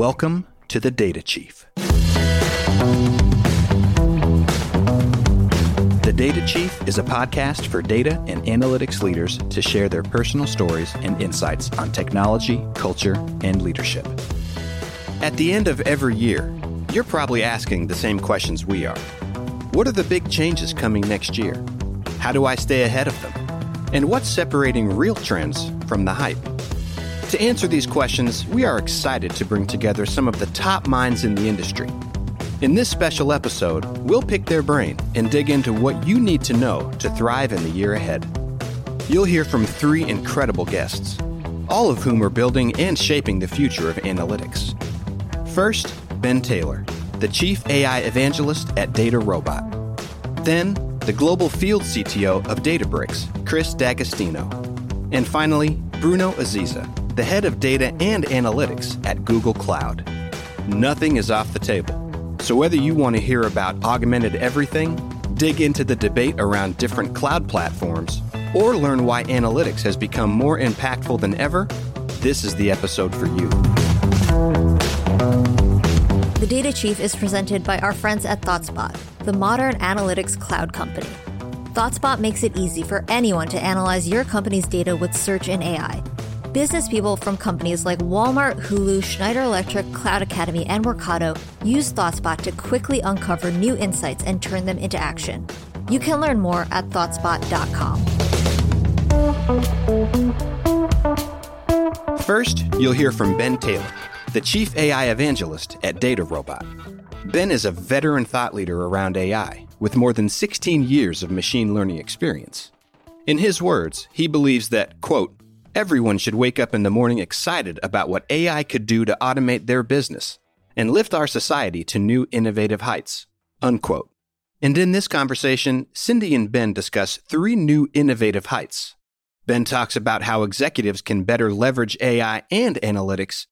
Welcome to the Data Chief. The Data Chief is a podcast for data and analytics leaders to share their personal stories and insights on technology, culture, and leadership. At the end of every year, you're probably asking the same questions we are. What are the big changes coming next year? How do I stay ahead of them? And what's separating real trends from the hype? To answer these questions, we are excited to bring together some of the top minds in the industry. In this special episode, we'll pick their brain and dig into what you need to know to thrive in the year ahead. You'll hear from three incredible guests, all of whom are building and shaping the future of analytics. First, Ben Taylor, the Chief AI Evangelist at DataRobot. Then, the Global Field CTO of Databricks, Chris D'Agostino. And finally, Bruno Aziza, the head of data and analytics at Google Cloud. Nothing is off the table. So, whether you want to hear about augmented everything, dig into the debate around different cloud platforms, or learn why analytics has become more impactful than ever, this is the episode for you. The Data Chief is presented by our friends at ThoughtSpot, the modern analytics cloud company. ThoughtSpot makes it easy for anyone to analyze your company's data with search and AI Business people from companies like Walmart, Hulu, Schneider Electric, Cloud Academy, and Workato use ThoughtSpot to quickly uncover new insights and turn them into action. You can learn more at thoughtspot.com. First, you'll hear from Ben Taylor, the Chief AI Evangelist at DataRobot. Ben is a veteran thought leader around AI with more than 16 years of machine learning experience. In his words, he believes that, quote, Everyone should wake up in the morning excited about what AI could do to automate their business and lift our society to new innovative heights. Unquote. And in this conversation, Cindy and Ben discuss three new innovative heights. Ben talks about how executives can better leverage AI and analytics,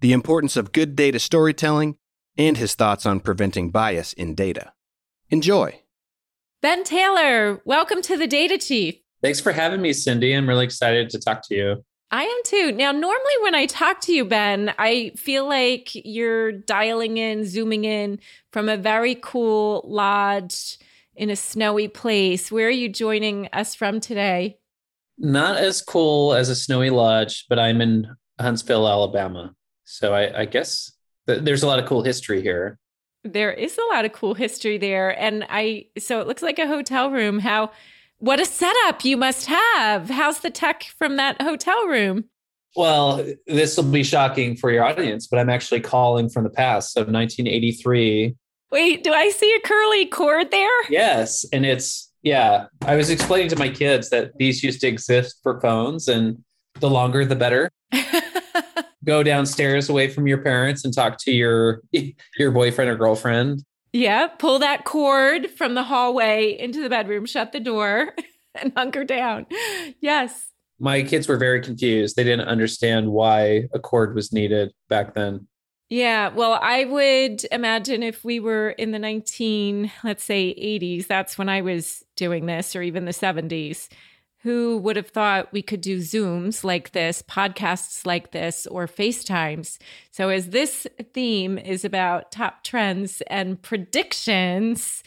the importance of good data storytelling, and his thoughts on preventing bias in data. Enjoy. Ben Taylor, welcome to the Data Chief. Thanks for having me, Cindy. I'm really excited to talk to you. I am too. Now, normally when I talk to you, Ben, I feel like you're dialing in, zooming in from a very cool lodge in a snowy place. Where are you joining us from today? Not as cool as a snowy lodge, but I'm in Huntsville, Alabama. So I, I guess th- there's a lot of cool history here. There is a lot of cool history there. And I, so it looks like a hotel room. How, what a setup you must have. How's the tech from that hotel room? Well, this will be shocking for your audience, but I'm actually calling from the past. So 1983. Wait, do I see a curly cord there? Yes. And it's, yeah. I was explaining to my kids that these used to exist for phones, and the longer the better. Go downstairs away from your parents and talk to your your boyfriend or girlfriend. Yeah, pull that cord from the hallway into the bedroom, shut the door, and hunker down. Yes. My kids were very confused. They didn't understand why a cord was needed back then. Yeah, well, I would imagine if we were in the 19, let's say 80s, that's when I was doing this, or even the 70s who would have thought we could do Zooms like this, podcasts like this, or FaceTimes? So, as this theme is about top trends and predictions,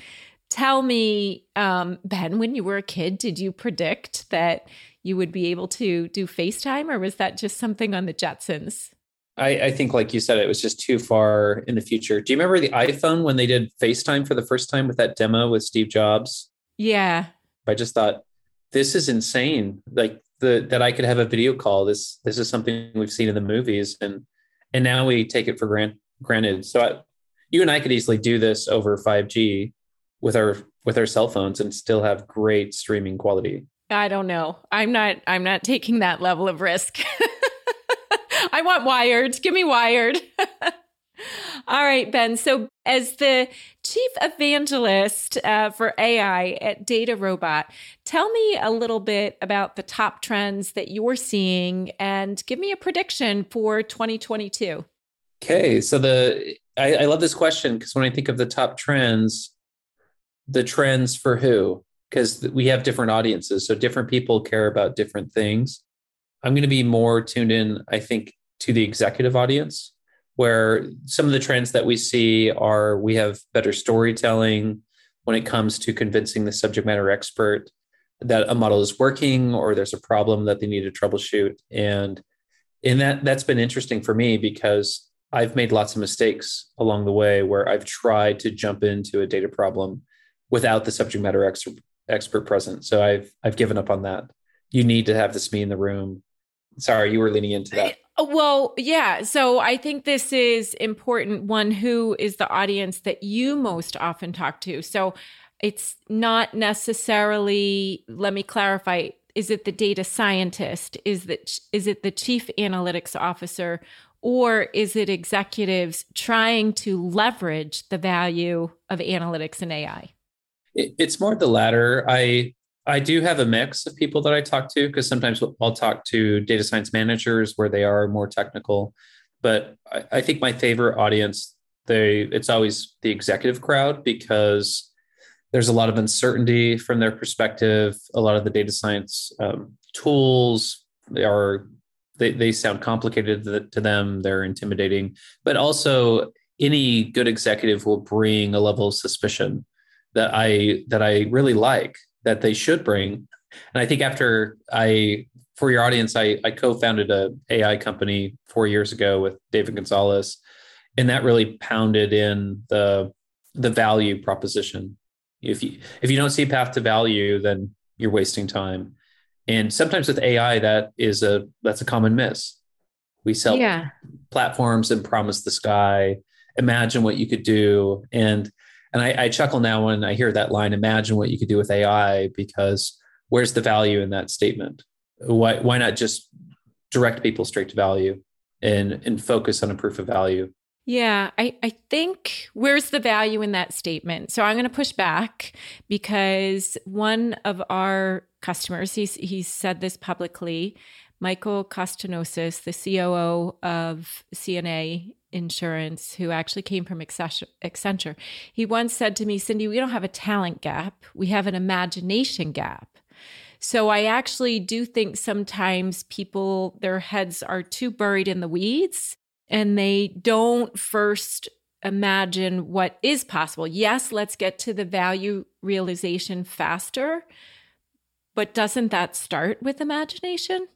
tell me, um, Ben, when you were a kid, did you predict that you would be able to do FaceTime, or was that just something on the Jetsons? I, I, think, like you said, it was just too far in the future. Do you remember the iPhone when they did FaceTime for the first time with that demo with Steve Jobs? Yeah. I just thought this is insane. Like the that I could have a video call. This this is something we've seen in the movies, and and now we take it for grant, granted. So I, you and I could easily do this over 5G with our with our cell phones and still have great streaming quality. I don't know. I'm not I'm not taking that level of risk. I want wired. Give me wired. All right, Ben. So, as the chief evangelist uh, for AI at DataRobot, tell me a little bit about the top trends that you're seeing and give me a prediction for 2022. Okay. So, the I, I love this question because when I think of the top trends, the trends for who? Because we have different audiences. So, different people care about different things. I'm going to be more tuned in, I think, to the executive audience where some of the trends that we see are we have better storytelling when it comes to convincing the subject matter expert that a model is working or there's a problem that they need to troubleshoot and and that that's been interesting for me because I've made lots of mistakes along the way where I've tried to jump into a data problem without the subject matter expert expert present. So I've I've given up on that. You need to have this me in the room. Sorry, you were leaning into that. Uh, well, yeah. So I think this is important. One, who is the audience that you most often talk to? So it's not necessarily, let me clarify, is it the data scientist? Is that is it the chief analytics officer? Or is it executives trying to leverage the value of analytics and AI? It's more the latter. I I do have a mix of people that I talk to because sometimes I'll talk to data science managers where they are more technical. But I, I think my favorite audience, they it's always the executive crowd because there's a lot of uncertainty from their perspective. A lot of the data science um, tools are they, they sound complicated to them. They're intimidating, but also any good executive will bring a level of suspicion that I that I really like that they should bring. And I think after I for your audience, I, I co-founded a AI company four years ago with David Gonzalez, and that really pounded in the the value proposition. If you if you don't see a path to value, then you're wasting time. And sometimes with AI, that is a that's a common miss. We sell yeah. platforms and promise the sky. Imagine what you could do, and and I, I chuckle now when I hear that line. Imagine what you could do with AI, because where's the value in that statement? Why why not just direct people straight to value and and focus on a proof of value? Yeah, I, I think where's the value in that statement? So I'm going to push back because one of our customers, he's, he's said this publicly, Michael Costonis, the COO of CNA Insurance, who actually came from Accenture, he once said to me, Cindy, we don't have a talent gap, we have an imagination gap. So I actually do think sometimes people, their heads are too buried in the weeds and they don't first imagine what is possible. Yes, let's get to the value realization faster, but doesn't that start with imagination?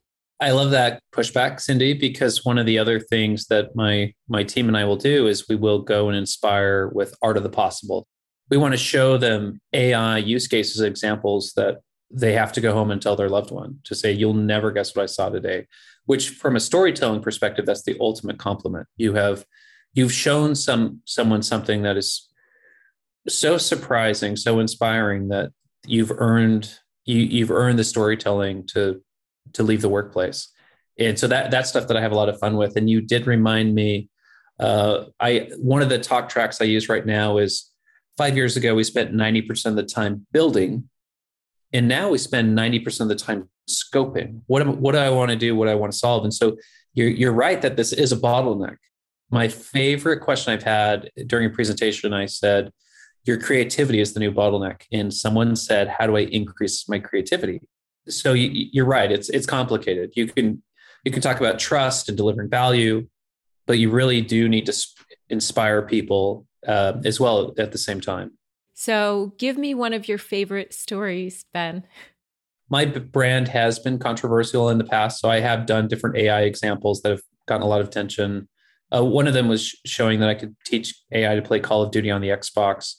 I love that pushback, Cindy, because one of the other things that my my team and I will do is we will go and inspire with art of the possible. We want to show them AI use cases examples that they have to go home and tell their loved one to say, "You'll never guess what I saw today." which from a storytelling perspective that's the ultimate compliment you have you've shown some someone something that is so surprising so inspiring that you've earned you, you've earned the storytelling to to leave the workplace and so that that's stuff that i have a lot of fun with and you did remind me uh, i one of the talk tracks i use right now is five years ago we spent 90% of the time building and now we spend 90% of the time scoping. What, am, what do I want to do? What do I want to solve? And so you're, you're right that this is a bottleneck. My favorite question I've had during a presentation, I said, Your creativity is the new bottleneck. And someone said, How do I increase my creativity? So you, you're right. It's, it's complicated. You can, you can talk about trust and delivering value, but you really do need to inspire people uh, as well at the same time. So, give me one of your favorite stories, Ben. My brand has been controversial in the past, so I have done different AI examples that have gotten a lot of attention. Uh, one of them was showing that I could teach AI to play Call of Duty on the Xbox.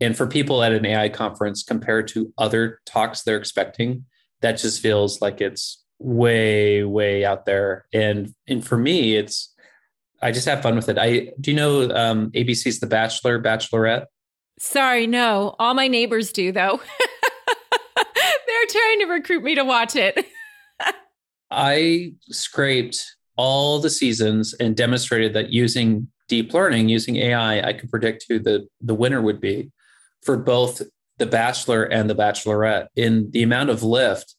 And for people at an AI conference, compared to other talks they're expecting, that just feels like it's way, way out there. And and for me, it's I just have fun with it. I do you know um, ABC's The Bachelor, Bachelorette? Sorry, no. All my neighbors do, though. They're trying to recruit me to watch it. I scraped all the seasons and demonstrated that using deep learning, using AI, I could predict who the, the winner would be for both The Bachelor and The Bachelorette. In the amount of lift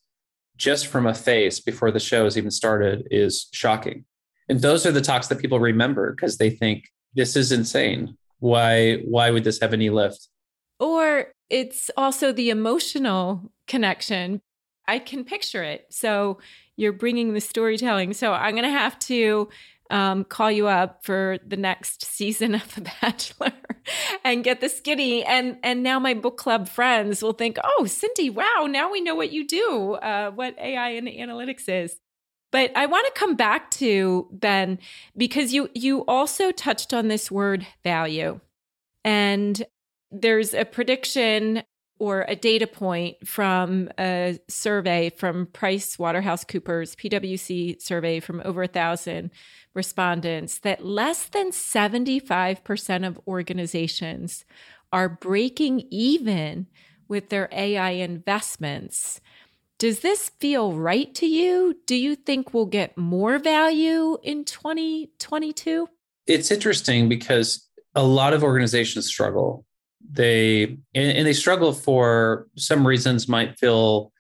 just from a face before the show has even started is shocking. And those are the talks that people remember because they think this is insane why why would this have any lift or it's also the emotional connection i can picture it so you're bringing the storytelling so i'm going to have to um, call you up for the next season of The Bachelor and get the skinny. And and now my book club friends will think, oh, Cindy, wow, now we know what you do, uh, what AI and analytics is. But I want to come back to Ben because you you also touched on this word value. And there's a prediction or a data point from a survey from Price Waterhouse Coopers, PwC survey from over a thousand respondents that less than 75% of organizations are breaking even with their AI investments. Does this feel right to you? Do you think we'll get more value in 2022? It's interesting because a lot of organizations struggle. They and, and they struggle for some reasons might feel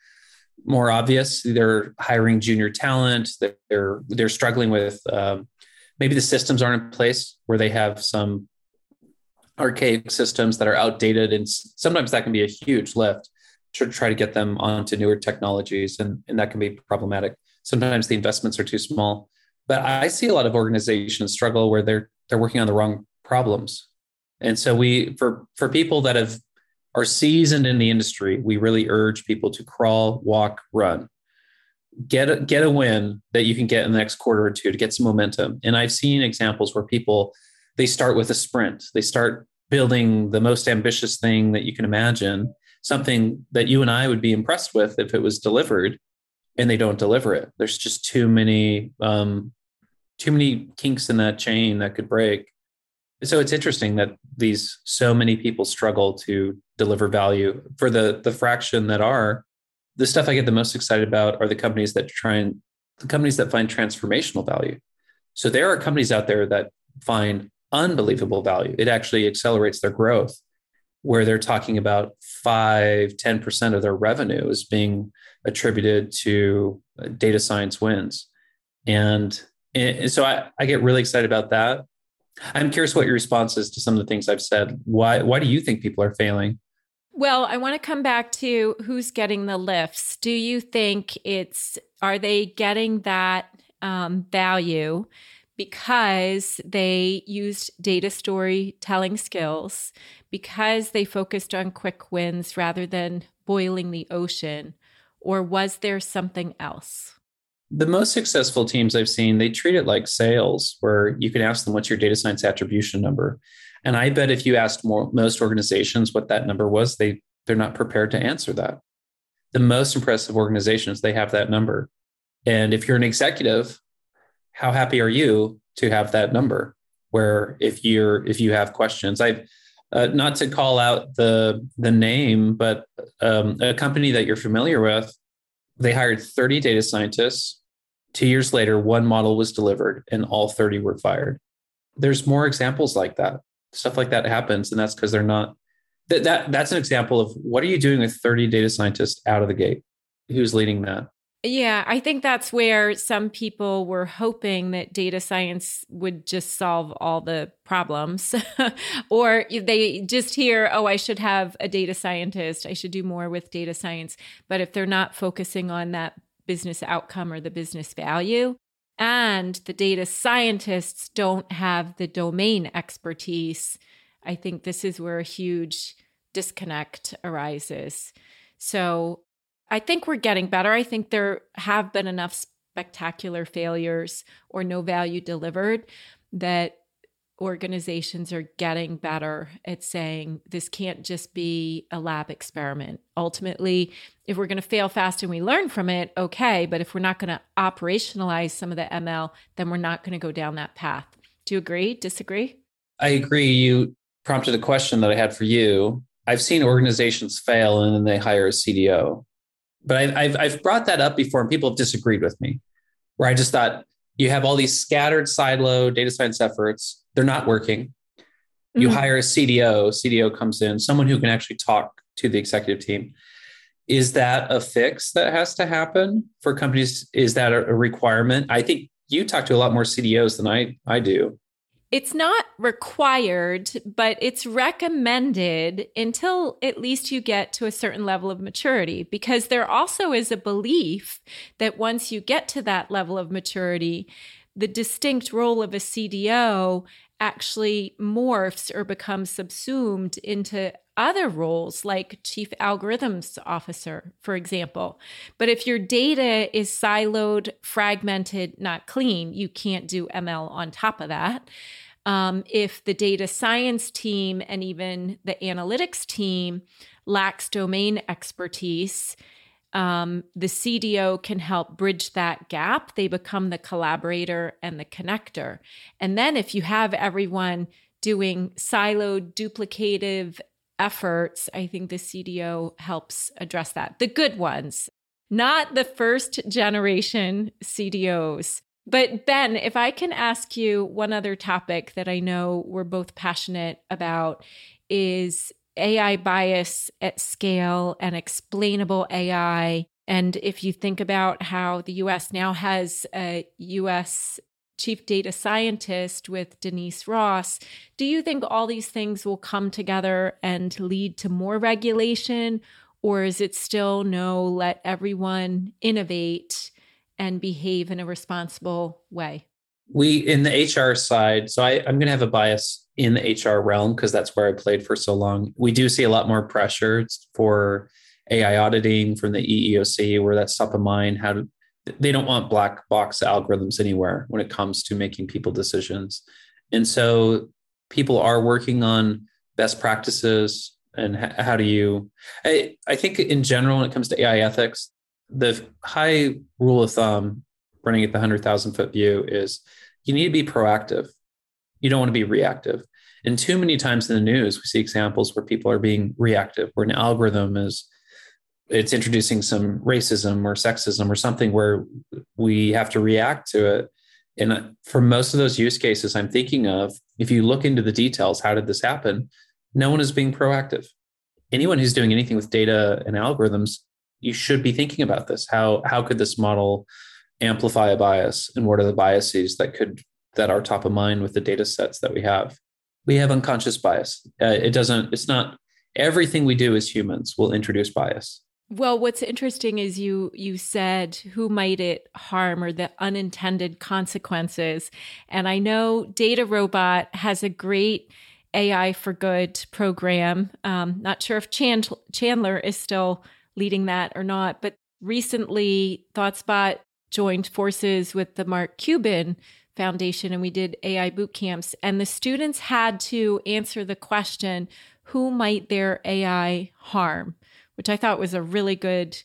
more obvious. They're hiring junior talent. They're they're struggling with um, maybe the systems aren't in place where they have some archaic systems that are outdated, and sometimes that can be a huge lift to try to get them onto newer technologies, and and that can be problematic. Sometimes the investments are too small. But I see a lot of organizations struggle where they're they're working on the wrong problems. And so we for for people that have are seasoned in the industry, we really urge people to crawl, walk, run. Get a, get a win that you can get in the next quarter or two to get some momentum. And I've seen examples where people they start with a sprint. They start building the most ambitious thing that you can imagine, something that you and I would be impressed with if it was delivered, and they don't deliver it. There's just too many um, too many kinks in that chain that could break. So it's interesting that these so many people struggle to deliver value for the the fraction that are. The stuff I get the most excited about are the companies that try and the companies that find transformational value. So there are companies out there that find unbelievable value. It actually accelerates their growth where they're talking about 5 10% of their revenue is being attributed to uh, data science wins and, and so I, I get really excited about that I'm curious what your response is to some of the things I've said. Why why do you think people are failing? Well, I want to come back to who's getting the lifts. Do you think it's are they getting that um, value because they used data storytelling skills, because they focused on quick wins rather than boiling the ocean, or was there something else? The most successful teams I've seen, they treat it like sales, where you can ask them, what's your data science attribution number? And I bet if you asked more, most organizations what that number was, they, they're not prepared to answer that. The most impressive organizations, they have that number. And if you're an executive, how happy are you to have that number? Where if you're if you have questions, I've uh, not to call out the the name, but um, a company that you're familiar with, they hired 30 data scientists Two years later, one model was delivered and all 30 were fired. There's more examples like that. Stuff like that happens. And that's because they're not that, that that's an example of what are you doing with 30 data scientists out of the gate? Who's leading that? Yeah, I think that's where some people were hoping that data science would just solve all the problems. or they just hear, oh, I should have a data scientist. I should do more with data science. But if they're not focusing on that business outcome or the business value. And the data scientists don't have the domain expertise. I think this is where a huge disconnect arises. So I think we're getting better. I think there have been enough spectacular failures or no value delivered that organizations are getting better at saying this can't just be a lab experiment. Ultimately, if we're going to fail fast and we learn from it, okay. But if we're not going to operationalize some of the ML, then we're not going to go down that path. Do you agree? Disagree? I agree. You prompted a question that I had for you. I've seen organizations fail and then they hire a CDO. But I've, I've brought that up before and people have disagreed with me, where I just thought you have all these scattered silo data science efforts they're not working. You mm-hmm. hire a CDO, CDO comes in, someone who can actually talk to the executive team. Is that a fix that has to happen for companies? Is that a requirement? I think you talk to a lot more CDOs than I, I do. It's not required, but it's recommended until at least you get to a certain level of maturity, because there also is a belief that once you get to that level of maturity, the distinct role of a CDO actually morphs or becomes subsumed into other roles like chief algorithms officer, for example. But if your data is siloed, fragmented, not clean, you can't do ML on top of that. Um, if the data science team and even the analytics team lacks domain expertise, um, the CDO can help bridge that gap. They become the collaborator and the connector. And then if you have everyone doing siloed, duplicative efforts, I think the CDO helps address that. The good ones, not the first generation CDOs. But Ben, if I can ask you one other topic that I know we're both passionate about is AI bias at scale and explainable AI. And if you think about how the US now has a US chief data scientist with Denice Ross, do you think all these things will come together and lead to more regulation? Or is it still no, let everyone innovate and behave in a responsible way? We, in the HR side, so I, I'm going to have a bias in the HR realm because that's where I played for so long. We do see a lot more pressure for AI auditing from the EEOC, where that's top of mind. How to, they don't want black box algorithms anywhere when it comes to making people decisions. And so people are working on best practices and how do you I, I think in general when it comes to AI ethics, the high rule of thumb running at the 100,000 foot view is you need to be proactive. You don't want to be reactive. And too many times in the news, we see examples where people are being reactive, where an algorithm is it's introducing some racism or sexism or something where we have to react to it. And for most of those use cases I'm thinking of, if you look into the details, how did this happen? No one is being proactive. Anyone who's doing anything with data and algorithms, you should be thinking about this. How how could this model amplify a bias, and what are the biases that could that are top of mind with the data sets that we have? We have unconscious bias. Uh, it doesn't. It's not everything we do as humans will introduce bias well, what's interesting is you you said who might it harm or the unintended consequences. And I know DataRobot has a great AI for Good program. Um, not sure if Chandler is still leading that or not, but recently ThoughtSpot joined forces with the Mark Cuban Foundation and we did AI boot camps. And the students had to answer the question who might their AI harm? which I thought was a really good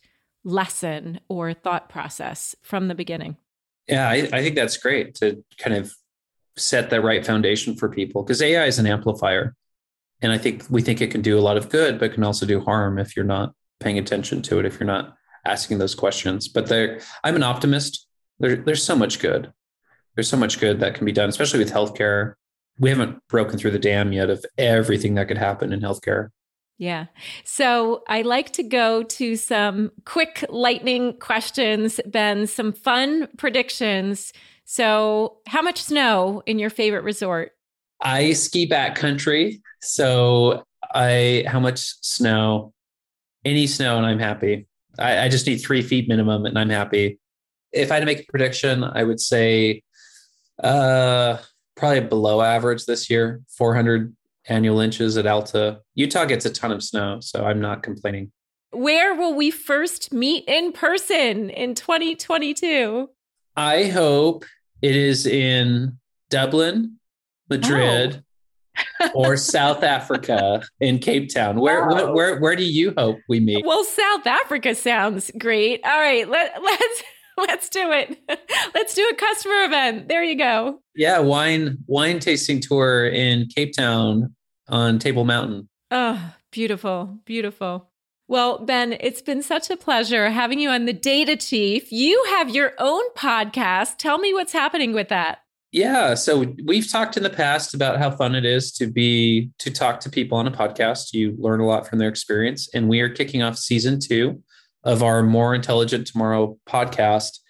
lesson or thought process from the beginning. Yeah, I, I think that's great to kind of set the right foundation for people because AI is an amplifier. And I think we think it can do a lot of good, but can also do harm if you're not paying attention to it, if you're not asking those questions. But there, I'm an optimist. There, there's so much good. There's so much good that can be done, especially with healthcare. We haven't broken through the dam yet of everything that could happen in healthcare. Yeah. So I like to go to some quick lightning questions, Ben, some fun predictions. So, how much snow in your favorite resort? I ski backcountry. So, I how much snow? Any snow, and I'm happy. I, I just need three feet minimum, and I'm happy. If I had to make a prediction, I would say uh probably below average this year, 400 annual inches at Alta. Utah gets a ton of snow, so I'm not complaining. Where will we first meet in person in 2022? I hope it is in Dublin, Madrid, oh. or South Africa in Cape Town. Where, oh. where where do you hope we meet? Well, South Africa sounds great. All right, let let's let's do it. Let's do a customer event. There you go. Yeah, wine wine tasting tour in Cape Town on Table Mountain. Oh, beautiful, beautiful. Well, Ben, it's been such a pleasure having you on the Data Chief. You have your own podcast. Tell me what's happening with that. Yeah, so we've talked in the past about how fun it is to be to talk to people on a podcast. You learn a lot from their experience, and we are kicking off season 2 of our More Intelligent Tomorrow podcast.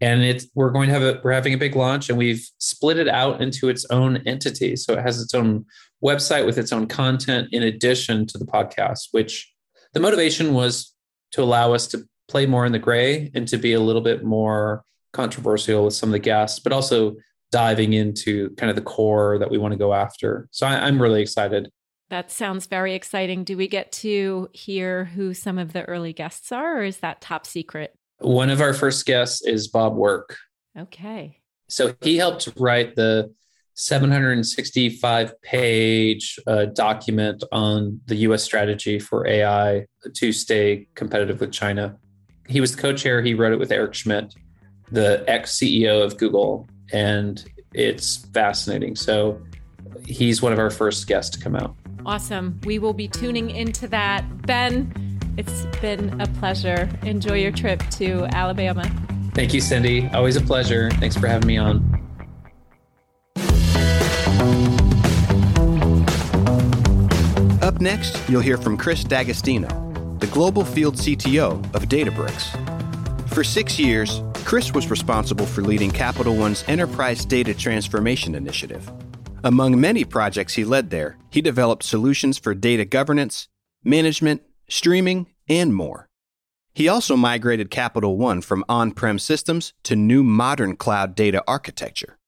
And it's we're going to have a we're having a big launch and we've split it out into its own entity. So it has its own website with its own content in addition to the podcast, which the motivation was to allow us to play more in the gray and to be a little bit more controversial with some of the guests, but also diving into kind of the core that we want to go after. So I, I'm really excited. That sounds very exciting. Do we get to hear who some of the early guests are, or is that top secret? One of our first guests is Bob Work. Okay. So he helped write the 765 page uh, document on the US strategy for AI to stay competitive with China. He was the co chair. He wrote it with Eric Schmidt, the ex CEO of Google. And it's fascinating. So he's one of our first guests to come out. Awesome. We will be tuning into that. Ben, it's been a pleasure. Enjoy your trip to Alabama. Thank you, Cindy. Always a pleasure. Thanks for having me on. Up next, you'll hear from Chris D'Agostino, the global field CTO of Databricks. For six years, Chris was responsible for leading Capital One's Enterprise Data Transformation Initiative. Among many projects he led there, he developed solutions for data governance, management, streaming, and more. He also migrated Capital One from on prem systems to new modern cloud data architecture.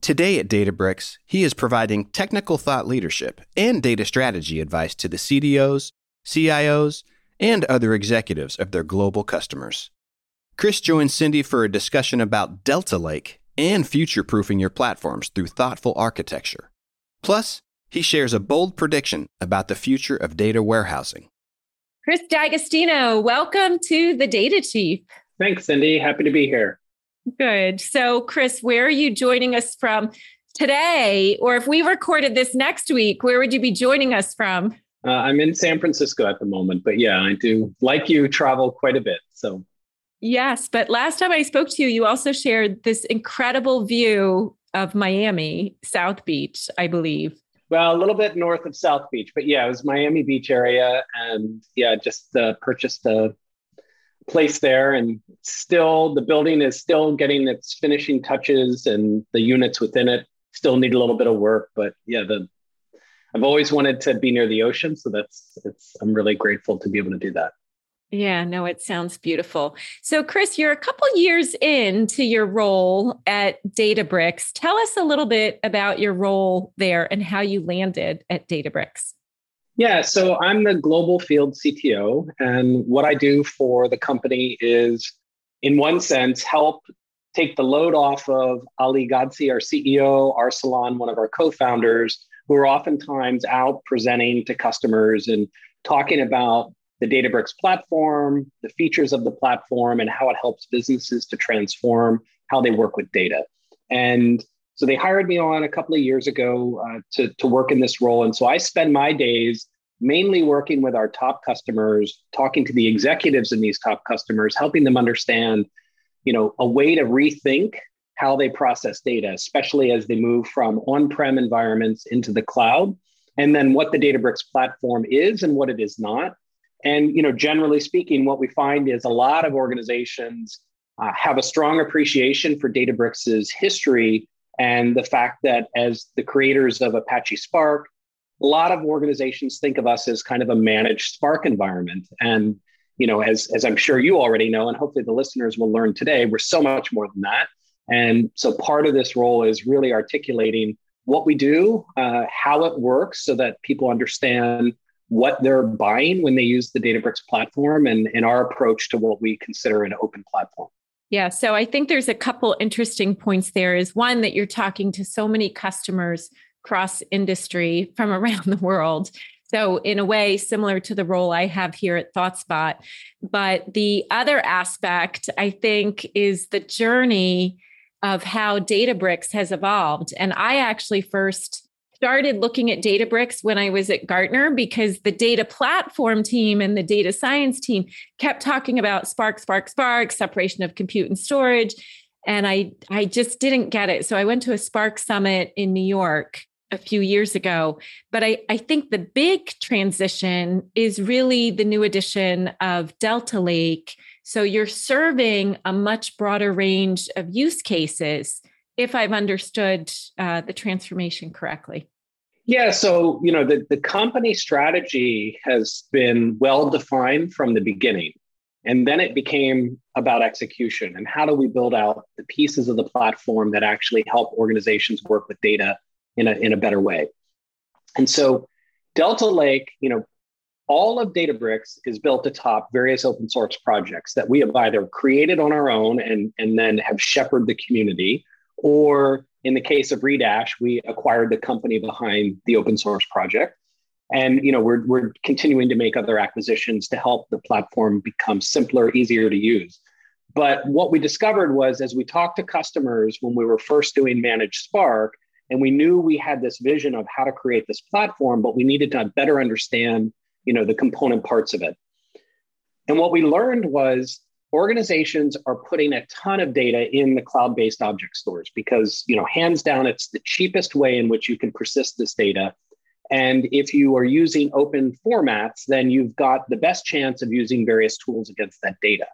Today at Databricks, he is providing technical thought leadership and data strategy advice to the CDOs, CIOs, and other executives of their global customers. Chris joins Cindy for a discussion about Delta Lake and future proofing your platforms through thoughtful architecture. Plus, he shares a bold prediction about the future of data warehousing. Chris D'Agostino, welcome to the Data Chief. Thanks, Cindy. Happy to be here. Good. So, Chris, where are you joining us from today? Or if we recorded this next week, where would you be joining us from? Uh, I'm in San Francisco at the moment, but yeah, I do, like you, travel quite a bit. So, yes. But last time I spoke to you, you also shared this incredible view of Miami, South Beach, I believe. Well, a little bit north of South Beach, but yeah, it was Miami Beach area, and yeah, just uh, purchased a place there and still the building is still getting its finishing touches and the units within it still need a little bit of work but yeah the i've always wanted to be near the ocean so that's it's i'm really grateful to be able to do that yeah, no, it sounds beautiful. So, Chris, you're a couple years into your role at Databricks. Tell us a little bit about your role there and how you landed at Databricks. Yeah, so I'm the global field CTO. And what I do for the company is, in one sense, help take the load off of Ali Ghodsi, our CEO, Arsalan, one of our co founders, who are oftentimes out presenting to customers and talking about the Databricks platform, the features of the platform, and how it helps businesses to transform how they work with data. And so they hired me on a couple of years ago uh, to, to work in this role. And so I spend my days mainly working with our top customers, talking to the executives in these top customers, helping them understand, you know, a way to rethink how they process data, especially as they move from on-prem environments into the cloud, and then what the Databricks platform is and what it is not. And you know, generally speaking, what we find is a lot of organizations uh, have a strong appreciation for Databricks' history and the fact that as the creators of Apache Spark, a lot of organizations think of us as kind of a managed Spark environment. And, you know, as, as I'm sure you already know, and hopefully the listeners will learn today, we're so much more than that. And so part of this role is really articulating what we do, uh, how it works, so that people understand what they're buying when they use the Databricks platform and, and our approach to what we consider an open platform. Yeah, so I think there's a couple interesting points there. Is one that you're talking to so many customers cross industry from around the world. So, in a way, similar to the role I have here at ThoughtSpot. But the other aspect, I think, is the journey of how Databricks has evolved. And I actually first started looking at Databricks when I was at Gartner because the data platform team and the data science team kept talking about Spark, Spark, Spark, separation of compute and storage. And I, I just didn't get it. So I went to a Spark summit in New York a few years ago. But I, I think the big transition is really the new addition of Delta Lake. So you're serving a much broader range of use cases, if I've understood uh, the transformation correctly. Yeah, so you know the, the company strategy has been well defined from the beginning. And then it became about execution and how do we build out the pieces of the platform that actually help organizations work with data in a, in a better way. And so Delta Lake, you know, all of Databricks is built atop various open source projects that we have either created on our own and, and then have shepherded the community, or in the case of Redash, we acquired the company behind the open source project. And you know, we're, we're continuing to make other acquisitions to help the platform become simpler, easier to use. But what we discovered was as we talked to customers when we were first doing Managed Spark, and we knew we had this vision of how to create this platform, but we needed to better understand, you know, the component parts of it. And what we learned was organizations are putting a ton of data in the cloud-based object stores because, you know, hands down, it's the cheapest way in which you can persist this data and if you are using open formats, then you've got the best chance of using various tools against that data.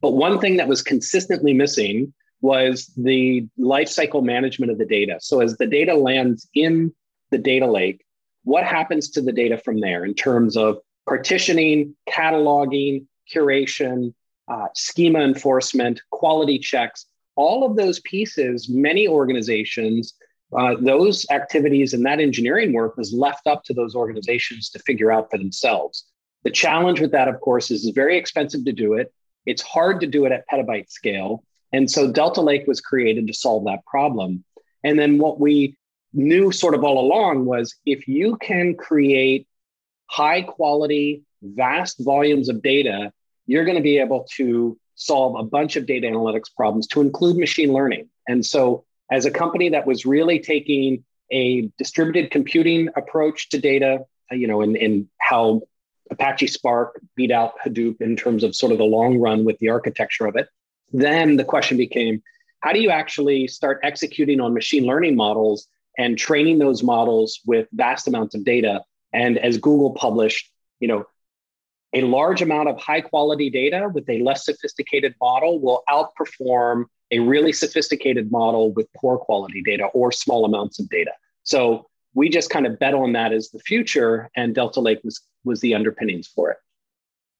But one thing that was consistently missing was the lifecycle management of the data. So as the data lands in the data lake, what happens to the data from there in terms of partitioning, cataloging, curation, uh, schema enforcement, quality checks, all of those pieces, many organizations uh, those activities and that engineering work was left up to those organizations to figure out for themselves. The challenge with that, of course, is it's very expensive to do it. It's hard to do it at petabyte scale. And so Delta Lake was created to solve that problem. And then what we knew sort of all along was if you can create high quality, vast volumes of data, you're going to be able to solve a bunch of data analytics problems to include machine learning. And so as a company that was really taking a distributed computing approach to data, uh, you know, and, and how Apache Spark beat out Hadoop in terms of sort of the long run with the architecture of it. Then the question became, how do you actually start executing on machine learning models and training those models with vast amounts of data? And as Google published, you know, a large amount of high quality data with a less sophisticated model will outperform a really sophisticated model with poor quality data or small amounts of data. So we just kind of bet on that as the future, and Delta Lake was was the underpinnings for it.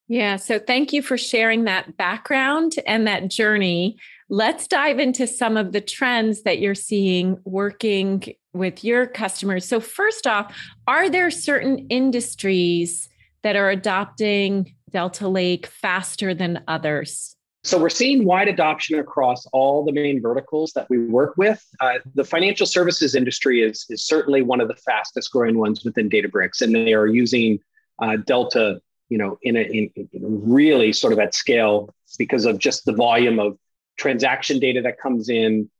Yeah. So thank you for sharing that background and that journey. Let's dive into some of the trends that you're seeing working with your customers. So, first off, are there certain industries that are adopting Delta Lake faster than others? So we're seeing wide adoption across all the main verticals that we work with. Uh, the financial services industry is, is certainly one of the fastest growing ones within Databricks, and they are using uh, Delta, you know, in a in, in really sort of at scale because of just the volume of transaction data that comes in.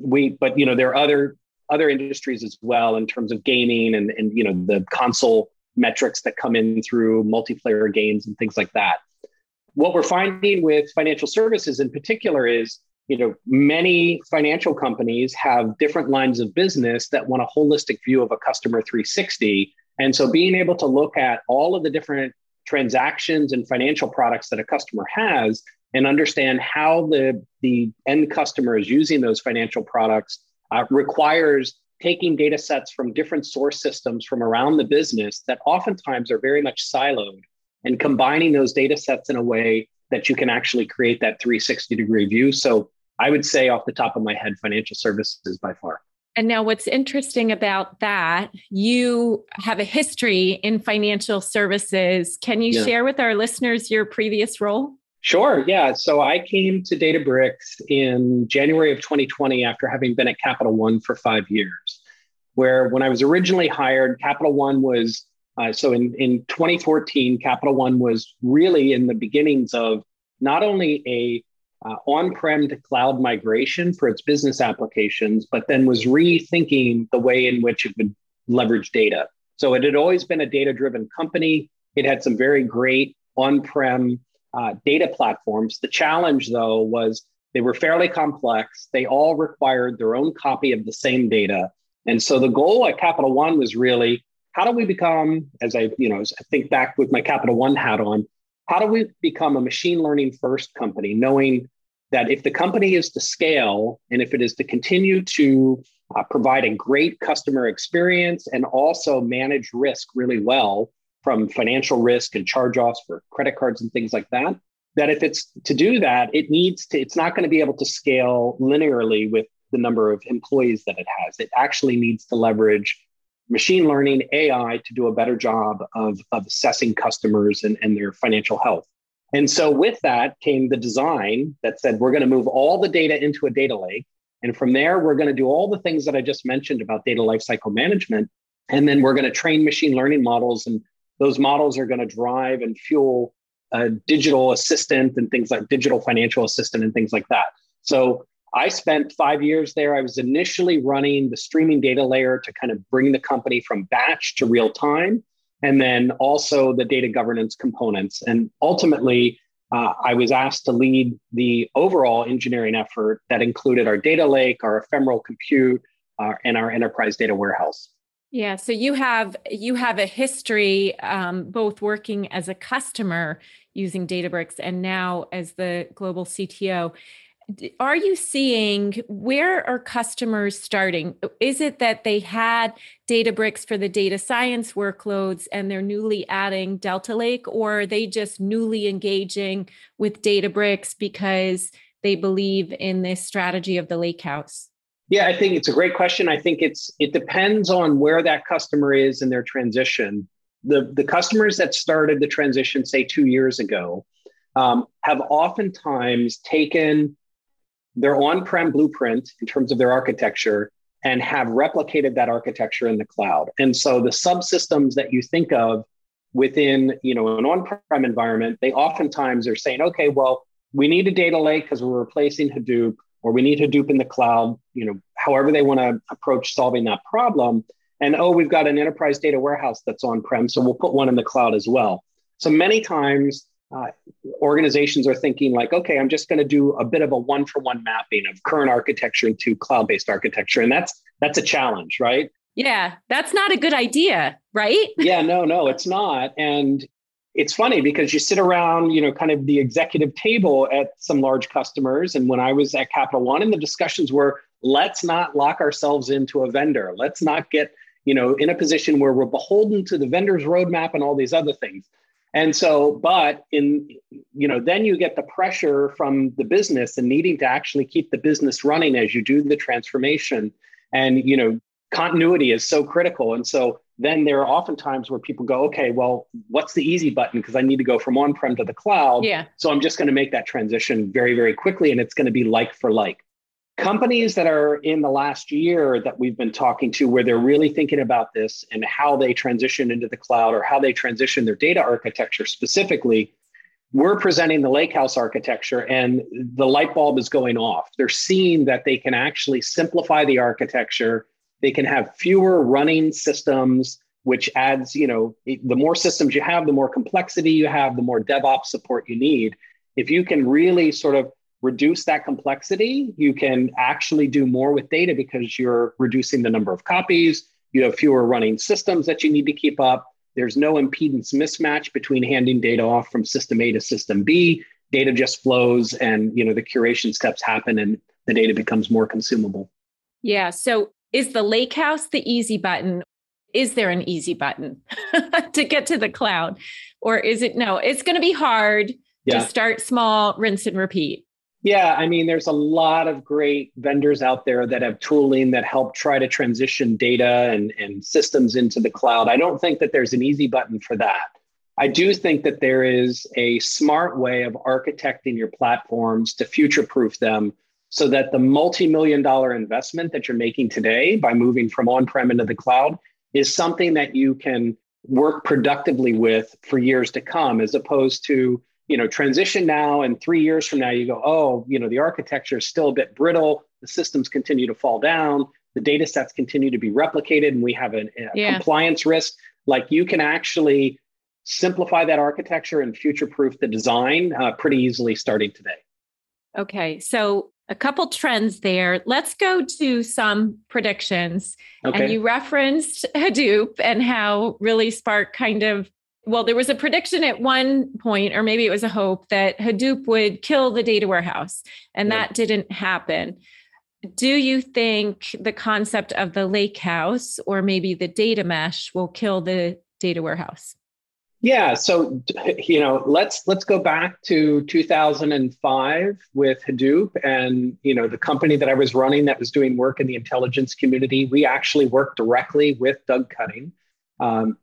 We, but you know, there are other other industries as well in terms of gaming and and you know the console metrics that come in through multiplayer games and things like that. What we're finding with financial services in particular is you know many financial companies have different lines of business that want a holistic view of a customer 360 and so being able to look at all of the different transactions and financial products that a customer has and understand how the the end customer is using those financial products uh, requires taking data sets from different source systems from around the business that oftentimes are very much siloed and combining those data sets in a way that you can actually create that 360 degree view. So I would say off the top of my head, financial services by far. And now, what's interesting about that, you have a history in financial services. Can you yeah. share with our listeners your previous role? Sure. Yeah. So I came to Databricks in January of 2020 after having been at Capital One for five years, where when I was originally hired, Capital One was uh, so in, in 2014, Capital One was really in the beginnings of not only a uh, on-prem to cloud migration for its business applications, but then was rethinking the way in which it would leverage data. So it had always been a data-driven company. It had some very great on-prem uh, data platforms. The challenge, though, was they were fairly complex. They all required their own copy of the same data. And so the goal at Capital One was really how do we become, as I, you know, I think back with my Capital One hat on, how do we become a machine learning first company, knowing that if the company is to scale and if it is to continue to uh, provide a great customer experience and also manage risk really well from financial risk and charge offs for credit cards and things like that, that if it's to do that, it needs to, it's not going to be able to scale linearly with the number of employees that it has. It actually needs to leverage machine learning, AI to do a better job of, of assessing customers and, and their financial health. And so with that came the design that said we're going to move all the data into a data lake. And from there, we're going to do all the things that I just mentioned about data lifecycle management. And then we're going to train machine learning models. And those models are going to drive and fuel a digital assistant and things like digital financial assistant and things like that. So I spent five years there. I was initially running the streaming data layer to kind of bring the company from batch to real time and then also the data governance components. And ultimately, uh, I was asked to lead the overall engineering effort that included our data lake, our ephemeral compute, uh, and our enterprise data warehouse. Yeah, so you have you have a history um, both working as a customer using Databricks and now as the global CTO are you seeing where are customers starting? Is it that they had Databricks for the data science workloads and they're newly adding Delta Lake, or are they just newly engaging with Databricks because they believe in this strategy of the lake house? Yeah, I think it's a great question. I think it's it depends on where that customer is in their transition. The the customers that started the transition, say two years ago, um, have oftentimes taken their on-prem blueprint in terms of their architecture and have replicated that architecture in the cloud. And so the subsystems that you think of within, you know, an on-prem environment, they oftentimes are saying, okay, well, we need a data lake because we're replacing Hadoop, or we need Hadoop in the cloud, you know, however they want to approach solving that problem. And oh, we've got an enterprise data warehouse that's on-prem, so we'll put one in the cloud as well. So many times uh, organizations are thinking like, okay, I'm just going to do a bit of a one for one mapping of current architecture to cloud based architecture, and that's that's a challenge, right? Yeah, that's not a good idea, right? yeah, no, no, it's not, and it's funny because you sit around, you know, kind of the executive table at some large customers, and when I was at Capital One, and the discussions were, let's not lock ourselves into a vendor, let's not get you know in a position where we're beholden to the vendor's roadmap and all these other things and so, but in, you know, then you get the pressure from the business and needing to actually keep the business running as you do the transformation. And, you know, continuity is so critical. And so then there are often times where people go, okay, well, what's the easy button? Because I need to go from on prem to the cloud. Yeah. So I'm just going to make that transition very, very quickly. And it's going to be like for like companies that are in the last year that we've been talking to where they're really thinking about this and how they transition into the cloud or how they transition their data architecture specifically we're presenting the lakehouse architecture and the light bulb is going off they're seeing that they can actually simplify the architecture they can have fewer running systems which adds you know the more systems you have the more complexity you have the more devops support you need if you can really sort of reduce that complexity, you can actually do more with data because you're reducing the number of copies. You have fewer running systems that you need to keep up. There's no impedance mismatch between handing data off from system A to system B. Data just flows and you know the curation steps happen and the data becomes more consumable. Yeah. So is the lake house the easy button? Is there an easy button to get to the cloud? Or is it no, it's going to be hard yeah. to start small, rinse and repeat. Yeah, I mean, there's a lot of great vendors out there that have tooling that help try to transition data and, and systems into the cloud. I don't think that there's an easy button for that. I do think that there is a smart way of architecting your platforms to future proof them so that the multi million dollar investment that you're making today by moving from on prem into the cloud is something that you can work productively with for years to come, as opposed to you know transition now and three years from now you go oh you know the architecture is still a bit brittle. The systems continue to fall down. The data sets continue to be replicated and we have a, a yeah. compliance risk. Like you can actually simplify that architecture and future proof the design uh, pretty easily starting today. Okay so a couple trends there let's go to some predictions okay. and you referenced hadoop and how really spark kind of well, there was a prediction at one point, or maybe it was a hope, that Hadoop would kill the data warehouse, and that didn't happen. Do you think the concept of the lake house or maybe the data mesh will kill the data warehouse? Yeah, so you know, let's let's go back to 2005 with Hadoop, and you know, the company that I was running that was doing work in the intelligence community. We actually worked directly with Doug Cutting, um,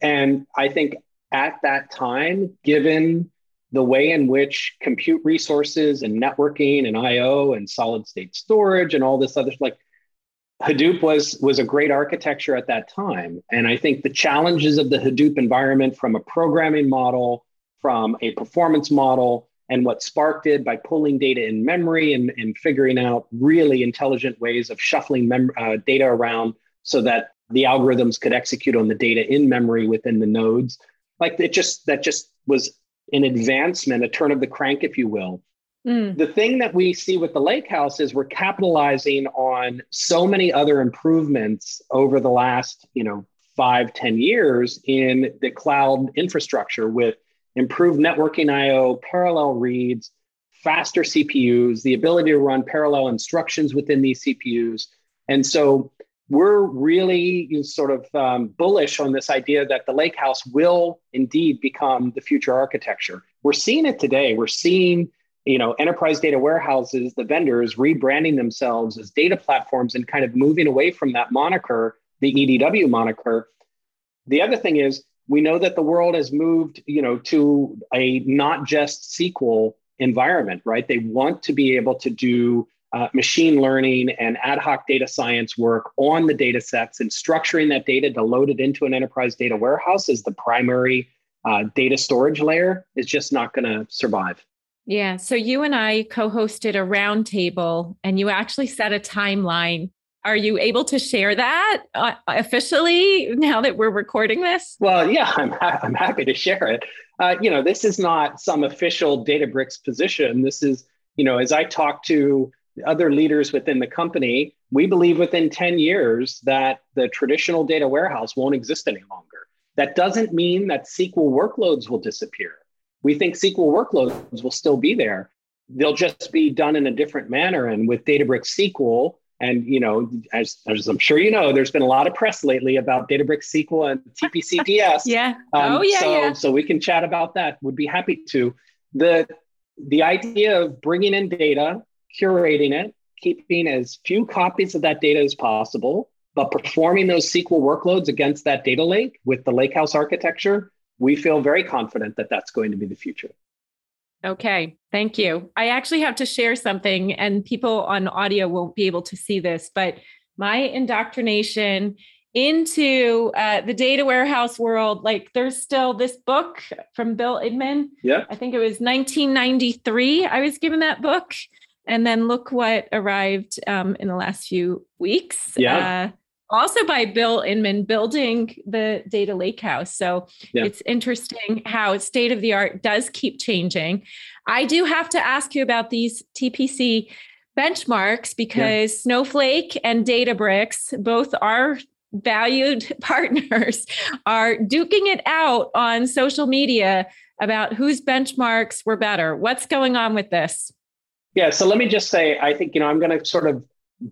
and I think at that time, given the way in which compute resources and networking and I/O and solid state storage and all this other like Hadoop was was a great architecture at that time, and I think the challenges of the Hadoop environment, from a programming model, from a performance model, and what Spark did by pulling data in memory and, and figuring out really intelligent ways of shuffling mem- uh, data around so that the algorithms could execute on the data in memory within the nodes. Like it just that just was an advancement, a turn of the crank, if you will, Mm. The thing that we see with the lake house is we're capitalizing on so many other improvements over the last, you know, five, ten years in the cloud infrastructure with improved networking IO, parallel reads, faster CPUs, the ability to run parallel instructions within these CPUs. And so we're really sort of um, bullish on this idea that the lake house will indeed become the future architecture. We're seeing it today. We're seeing you know enterprise data warehouses the vendors rebranding themselves as data platforms and kind of moving away from that moniker the edw moniker. The other thing is we know that the world has moved you know to a not just sql environment right? They want to be able to do uh, machine learning and ad hoc data science work on the data sets and structuring that data to load it into an enterprise data warehouse is the primary uh, data storage layer is just not going to survive yeah. So you and I co hosted a roundtable and you actually set a timeline. Are you able to share that uh, officially now that we're recording this? Well, yeah, I'm, ha- I'm happy to share it. Uh, you know, this is not some official Databricks position. This is, you know, as I talk to other leaders within the company, we believe within 10 years that the traditional data warehouse won't exist any longer. That doesn't mean that SQL workloads will disappear we think SQL workloads will still be there. They'll just be done in a different manner. And with Databricks SQL, and you know, as, as I'm sure you know, there's been a lot of press lately about Databricks SQL and TPCDS. yeah. Um, oh yeah. So, yeah. so we can chat about that. Would be happy to. The the idea of bringing in data, curating it, keeping as few copies of that data as possible, but performing those SQL workloads against that data lake with the lakehouse architecture we feel very confident that that's going to be the future. Okay, thank you. I actually have to share something, and people on audio won't be able to see this, but my indoctrination into uh, the data warehouse world, like there's still this book from Bill Inmon. Yeah. I think it was 1993. I was given that book. And then look what arrived um, in the last few weeks. Yeah. Uh, also by Bill Inmon building the data lake house. So yeah. it's interesting how state of the art does keep changing. I do have to ask you about these TPC benchmarks because yeah. Snowflake and Databricks, both our valued partners, are duking it out on social media about whose benchmarks were better. What's going on with this? Yeah, so let me just say, I think, you know, I'm going to sort of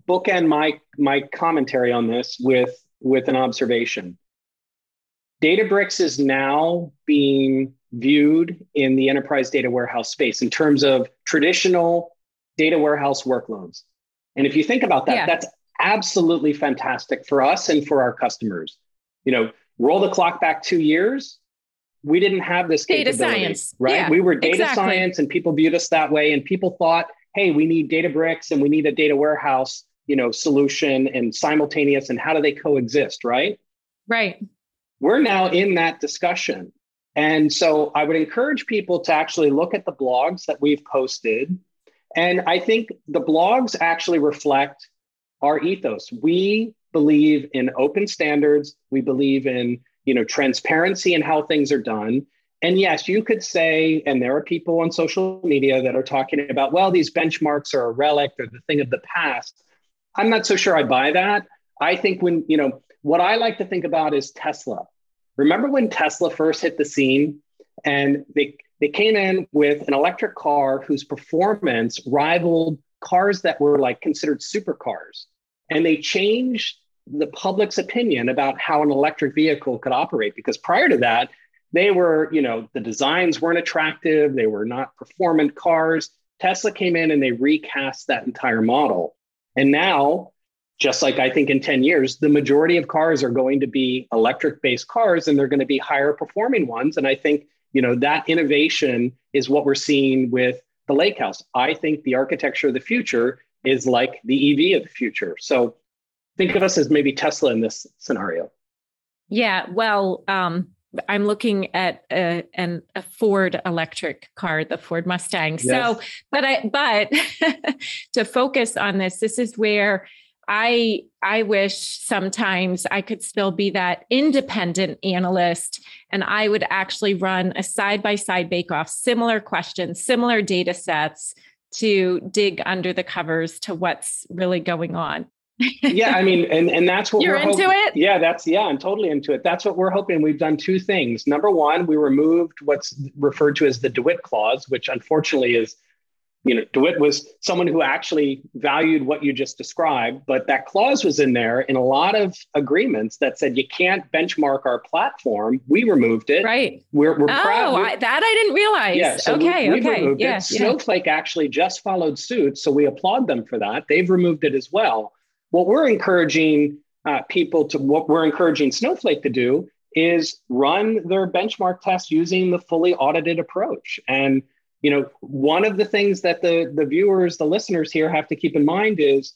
bookend my my commentary on this with with an observation. Databricks is now being viewed in the enterprise data warehouse space in terms of traditional data warehouse workloads. And if you think about that, yeah. that's absolutely fantastic for us and for our customers. You know, roll the clock back two years, we didn't have this data science, right? Yeah, we were data exactly. science, and people viewed us that way, and people thought hey, we need Databricks and we need a data warehouse, you know, solution and simultaneous and how do they coexist, right? Right. We're now in that discussion. And so I would encourage people to actually look at the blogs that we've posted. And I think the blogs actually reflect our ethos. We believe in open standards. We believe in, you know, transparency in how things are done. And yes, you could say, and there are people on social media that are talking about, well, these benchmarks are a relic or the thing of the past. I'm not so sure I buy that. I think when, you know, what I like to think about is Tesla. Remember when Tesla first hit the scene and they, they came in with an electric car whose performance rivaled cars that were like considered supercars. And they changed the public's opinion about how an electric vehicle could operate because prior to that, they were, you know, the designs weren't attractive, they were not performant cars. Tesla came in and they recast that entire model. And now, just like I think in 10 years, the majority of cars are going to be electric based cars and they're going to be higher performing ones. And I think, you know, that innovation is what we're seeing with the lake house. I think the architecture of the future is like the EV of the future. So think of us as maybe Tesla in this scenario. Yeah, well, um, I'm looking at a, an, a Ford electric car, the Ford Mustang. Yes. So, but I, but to focus on this, this is where I, I wish sometimes I could still be that independent analyst and I would actually run a side by side bake off, similar questions, similar data sets to dig under the covers to what's really going on yeah, I mean, and and that's what you're we're into hoping. it. Yeah, that's yeah, I'm totally into it. That's what we're hoping. We've done two things. Number one, we removed what's referred to as the DeWitt clause, which unfortunately is, you know, DeWitt was someone who actually valued what you just described, but that clause was in there in a lot of agreements that said you can't benchmark our platform. We removed it. Right. We're, we're oh, proud. I, that I didn't realize. Yeah. So okay. We, okay. Removed yeah, it. Snowflake yeah. actually just followed suit, so we applaud them for that. They've removed it as well. What we're encouraging uh, people to, what we're encouraging Snowflake to do is run their benchmark tests using the fully audited approach. And you know, one of the things that the the viewers, the listeners here have to keep in mind is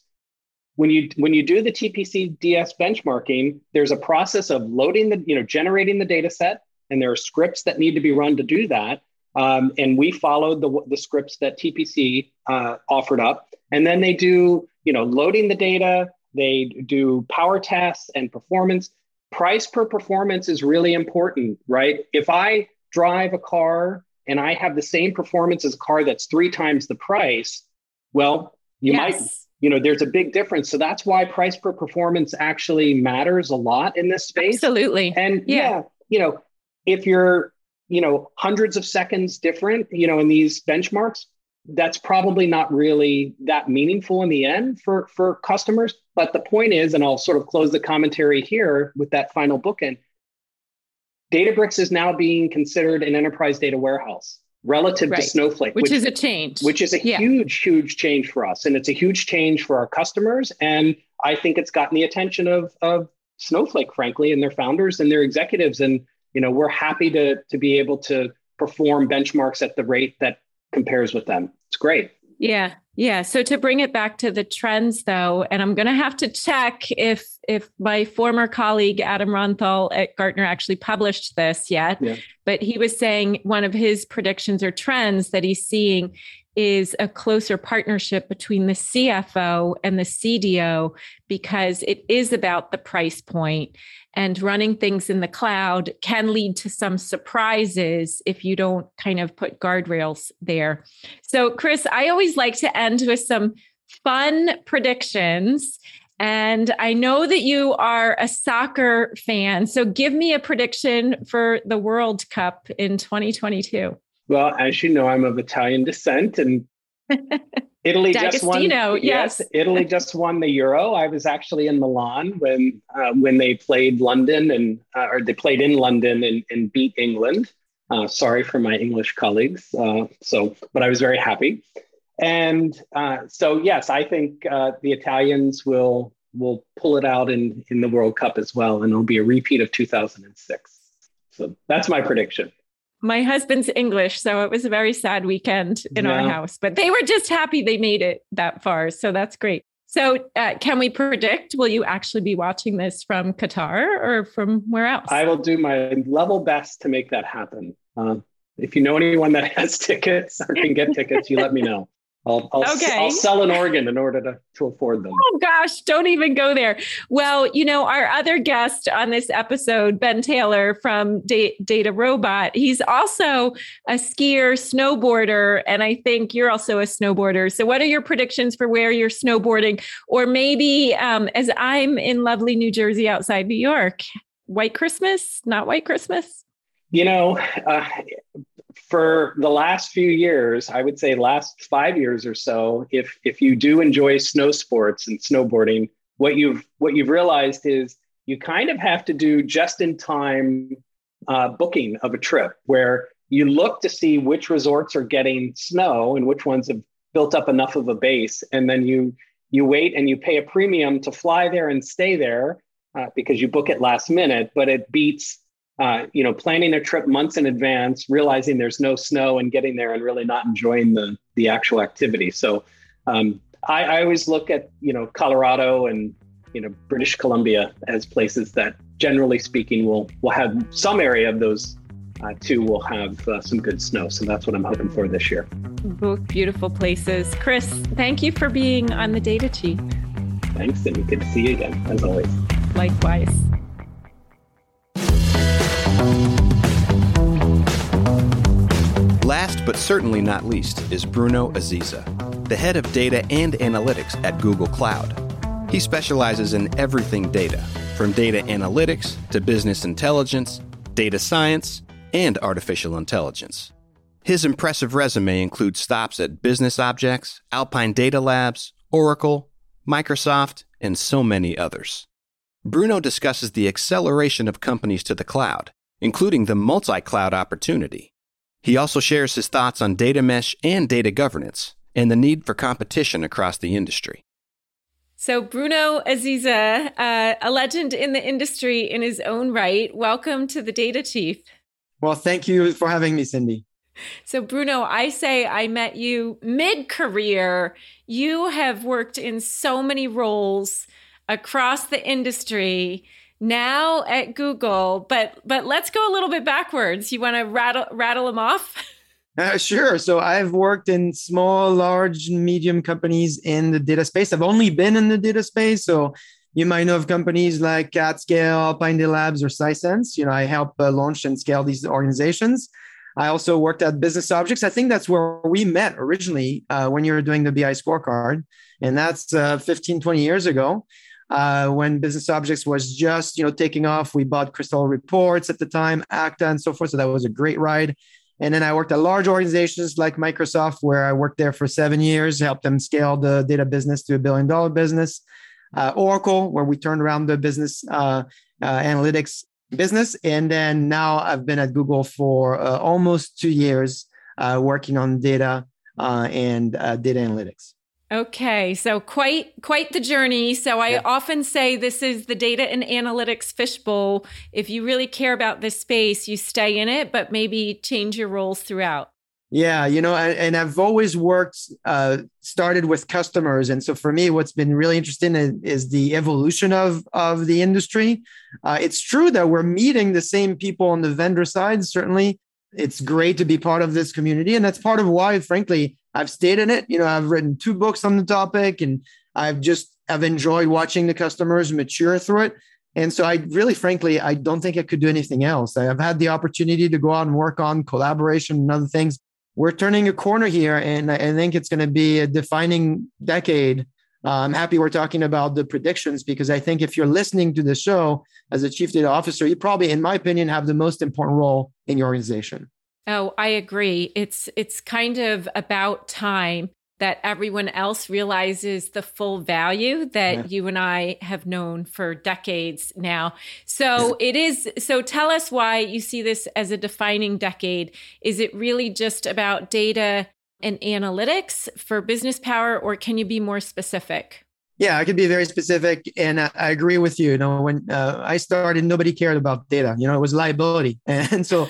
when you when you do the TPC DS benchmarking, there's a process of loading the, you know, generating the data set, and there are scripts that need to be run to do that. Um, and we followed the, the scripts that TPC uh, offered up. And then they do, you know, loading the data, they do power tests and performance. Price per performance is really important, right? If I drive a car and I have the same performance as a car that's three times the price, well, you yes. might, you know, there's a big difference. So that's why price per performance actually matters a lot in this space. Absolutely. And yeah, yeah you know, if you're you know hundreds of seconds different you know in these benchmarks that's probably not really that meaningful in the end for for customers. But the point is and i'll sort of close the commentary here with that final bookend databricks is now being considered an enterprise data warehouse relative right. to snowflake which, which, is a change. which is a yeah. huge huge change for us. And it's a huge change for our customers. And i think it's gotten the attention of of snowflake frankly and their founders and their executives. And you know we're happy to to be able to perform benchmarks at the rate that compares with them. It's great. Yeah. Yeah. So to bring it back to the trends though and i'm going to have to check if if my former colleague adam ronthal at gartner actually published this yet. Yeah. but he was saying one of his predictions or trends that he's seeing is a closer partnership between the CFO and the CDO because it is about the price point and running things in the cloud can lead to some surprises if you don't kind of put guardrails there. So, Chris, I always like to end with some fun predictions. And I know that you are a soccer fan. So, give me a prediction for the World Cup in 2022. Well, as you know, I'm of Italian descent and Italy just won. Yes. yes. Italy just won the Euro. I was actually in Milan when uh, when they played London and uh, or they played in London and, and beat England. Uh, sorry for my English colleagues. Uh, so, but I was very happy. And uh, so, yes, I think uh, the Italians will will pull it out in in the World Cup as well, and it'll be a repeat of 2006. So that's my prediction my husband's English, so it was a very sad weekend in yeah. our house. But they were just happy they made it that far, so that's great. So, uh, can we predict? Will you actually be watching this from Qatar or from where else? I will do my level best to make that happen. Uh, if you know anyone that has tickets or can get tickets, you let me know. I'll, I'll, okay. I'll sell an organ in order to, to afford them. Oh gosh, don't even go there. Well, you know, our other guest on this episode, Ben Taylor from D- DataRobot, he's also a skier, snowboarder, and I think you're also a snowboarder. So, what are your predictions for where you're snowboarding? Or maybe, um, as I'm in lovely New Jersey outside New York, White Christmas, not White Christmas? You know, uh, for the last few years, I would say last five years or so, if if you do enjoy snow sports and snowboarding, what you've what you've realized is you kind of have to do just in time uh, booking of a trip where you look to see which resorts are getting snow and which ones have built up enough of a base and then you you wait and you pay a premium to fly there and stay there uh, because you book it last minute but it beats uh, you know planning a trip months in advance realizing there's no snow and getting there and really not enjoying the the actual activity so um, I, I always look at you know colorado and you know british columbia as places that generally speaking will will have some area of those uh, two will have uh, some good snow. So that's what I'm hoping for this year. Both beautiful places. Chris, thank you for being on the Data Chief. Thanks, and good to see you again, as always. Likewise. Last but certainly not least is Bruno Aziza, the head of data and analytics at Google Cloud. He specializes in everything data, from data analytics to business intelligence, data science, and artificial intelligence. His impressive resume includes stops at Business Objects, Alpine Data Labs, Oracle, Microsoft, and so many others. Bruno discusses the acceleration of companies to the cloud, including the multi cloud opportunity. He also shares his thoughts on data mesh and data governance and the need for competition across the industry. So, Bruno Aziza, uh, a legend in the industry in his own right, welcome to the Data Chief. Well, thank you for having me, Cindy. So, Bruno, I say I met you mid career. You have worked in so many roles across the industry now at Google, but but let's go a little bit backwards. You want to rattle rattle them off? Uh, sure. So I've worked in small, large, medium companies in the data space. I've only been in the data space, so you might know of companies like AtScale, Alpine Labs, or Sisense. You know, I help uh, launch and scale these organizations. I also worked at Business Objects. I think that's where we met originally uh, when you were doing the BI scorecard. And that's uh, 15, 20 years ago uh, when Business Objects was just, you know, taking off. We bought Crystal Reports at the time, Acta and so forth. So that was a great ride. And then I worked at large organizations like Microsoft, where I worked there for seven years, helped them scale the data business to a billion dollar business uh, Oracle, where we turned around the business uh, uh, analytics business. And then now I've been at Google for uh, almost two years uh, working on data and data analytics. Okay, so quite quite the journey. So I yeah. often say this is the data and analytics fishbowl. If you really care about this space, you stay in it, but maybe change your roles throughout. Yeah, you know, and, and I've always worked, uh, started with customers, and so for me, what's been really interesting is, is the evolution of of the industry. Uh, it's true that we're meeting the same people on the vendor side. Certainly, it's great to be part of this community, and that's part of why, frankly, I've stayed in it. You know, I've written two books on the topic, and I've just I've enjoyed watching the customers mature through it. And so I really, frankly, I don't think I could do anything else. I've had the opportunity to go out and work on collaboration and other things we're turning a corner here, and I think it's going to be a defining decade. Uh, I'm happy we're talking about the predictions because I think if you're listening to the show as a chief data officer, you probably, in my opinion, have the most important role in your organization. Oh, I agree. It's it's kind of about time that everyone else realizes the full value that yeah. you and I have known for decades now. So it is. So tell us why you see this as a defining decade. Is it really just about data and analytics for business power, or can you be more specific? Yeah, I could be very specific, and I, I agree with you. You know, when uh, I started, nobody cared about data. You know, it was liability, and so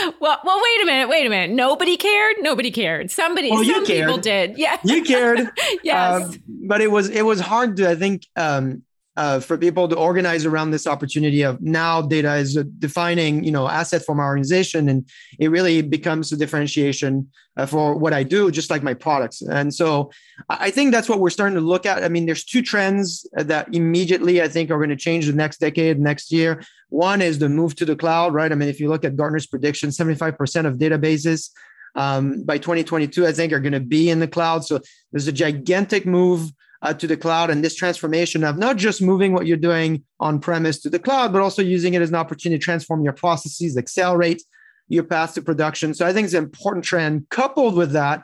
well, well, wait a minute, wait a minute. Nobody cared. Nobody cared. Somebody, well, some cared. people did. Yeah, you cared. yes, um, but it was it was hard to I think um, uh, for people to organize around this opportunity of now data is a defining you know asset for my organization. And it really becomes a differentiation uh, for what i do just like my products. And so i think that's what we're starting to look at. I mean there's two trends that immediately i think are going to change the next decade next year. One is the move to the cloud right? I mean if you look at gartner's prediction 75% of databases um, by 2022 i think are going to be in the cloud. So there's a gigantic move uh, to the cloud and this transformation of not just moving what you're doing on premise to the cloud, but also using it as an opportunity to transform your processes, accelerate your path to production. So I think it's an important trend. Coupled with that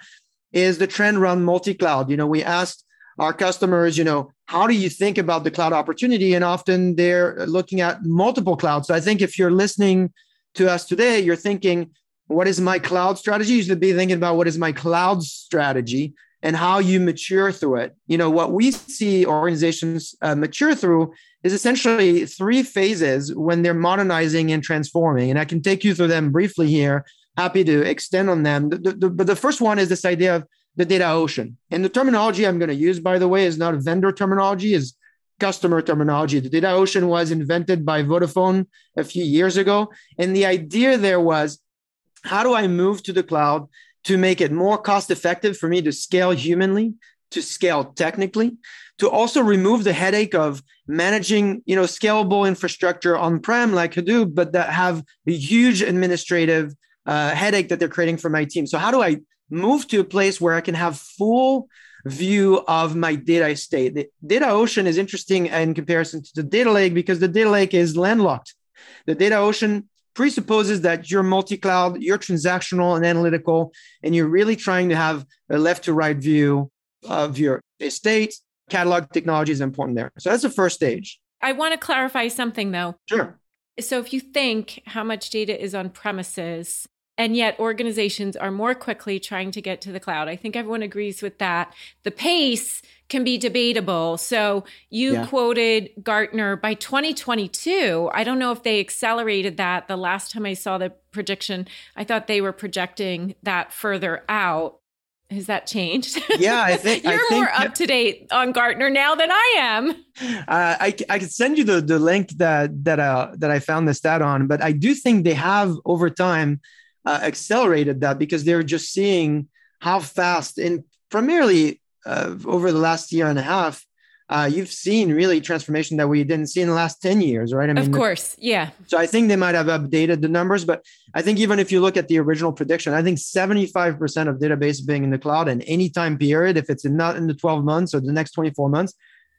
is the trend around multi-cloud. You know, we asked our customers, you know, how do you think about the cloud opportunity? And often they're looking at multiple clouds. So I think if you're listening to us today, you're thinking, what is my cloud strategy? You should be thinking about what is my cloud strategy and how you mature through it. You know, what we see organizations uh, mature through is essentially three phases when they're modernizing and transforming. And I can take you through them briefly here. Happy to extend on them. The, the, but the first one is this idea of the data ocean. And the terminology I'm going to use, by the way, is not vendor terminology, is customer terminology. The data ocean was invented by Vodafone a few years ago. And the idea there was how do I move to the cloud to make it more cost effective for me to scale humanly, to scale technically, to also remove the headache of managing, you know, scalable infrastructure on-prem like Hadoop, but that have a huge administrative uh, headache that they're creating for my team. So how do I move to a place where I can have full view of my data estate? The data ocean is interesting in comparison to the data lake because the data lake is landlocked. The data ocean presupposes that you're multi-cloud, you're transactional and analytical, and you're really trying to have a left to right view of your estate. Catalog technology is important there. So that's the first stage. I want to clarify something though. Sure. So if you think how much data is on premises, and yet organizations are more quickly trying to get to the cloud. I think everyone agrees with that. The pace can be debatable. So you yeah. quoted Gartner by 2022. I don't know if they accelerated that. The last time I saw the prediction, I thought they were projecting that further out. Has that changed? Yeah, I think you're I think, more up to date on Gartner now than I am. Uh, I I could send you the the link that that uh that I found the stat on, but I do think they have over time uh, accelerated that because they're just seeing how fast, and primarily uh, over the last year and a half, uh, you've seen really transformation that we didn't see in the last 10 years, right? I mean, of course, yeah. So I think they might have updated the numbers, but I think even if you look at the original prediction, I think 75% of database being in the cloud in any time period, if it's not in the 12 months or the next 24 months,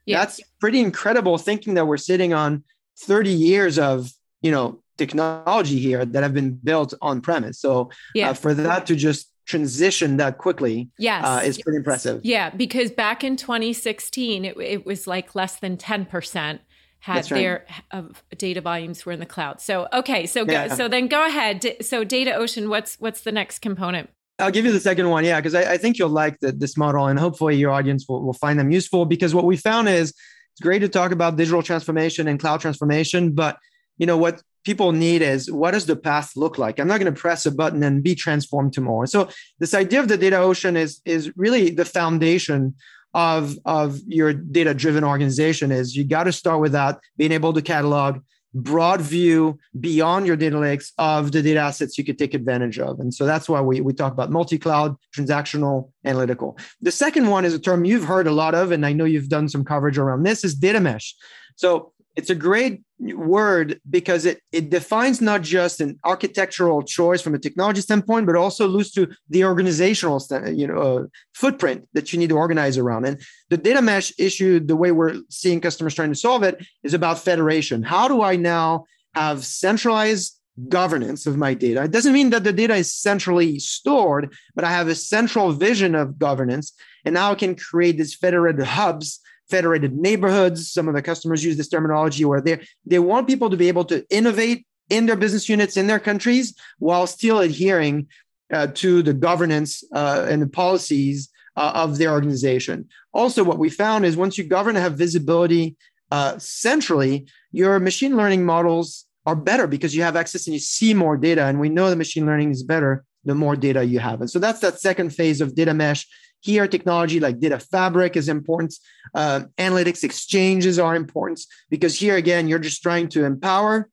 yeah. that's pretty incredible thinking that we're sitting on 30 years of, you know, technology here that have been built on premise. So uh, yeah. Uh, for that to just transition that quickly yes. Uh, is pretty impressive. Yeah, because back in 2016, it, it was like less than 10% had right. their of data volumes were in the cloud. So okay, so go, yeah. so then go ahead. So data ocean, what's what's the next component? I'll give you the second one, yeah, because I, I, think you'll like the, this model, and hopefully your audience will, will find them useful. Because what we found is it's great to talk about digital transformation and cloud transformation, but you know what people need is what does the path look like? I'm not going to press a button and be transformed tomorrow. So this idea of the data ocean is is really the foundation of of your data driven organization is you got to start with that being able to catalog broad view beyond your data lakes of the data assets you could take advantage of. And so that's why we, we talk about multi-cloud transactional analytical. The second one is a term you've heard a lot of and i know you've done some coverage around this is data mesh. So it's a great word because it, it defines not just an architectural choice from a technology standpoint, but also alludes to the organizational you know, uh, footprint that you need to organize around. And the data mesh issue, the way we're seeing customers trying to solve it, is about federation. How do I now have centralized governance of my data? It doesn't mean that the data is centrally stored, but I have a central vision of governance. And now I can create these federated hubs federated neighborhoods. Some of the customers use this terminology where they they want people to be able to innovate in their business units in their countries while still adhering uh, to the governance uh, and the policies uh, of their organization. Also, what we found is once you govern and have visibility uh, centrally, your machine learning models are better because you have access and you see more data. And we know the machine learning is better the more data you have. And so that's that second phase of data mesh here, technology like data fabric is important. Uh, analytics exchanges are important because here again, you're just trying to empower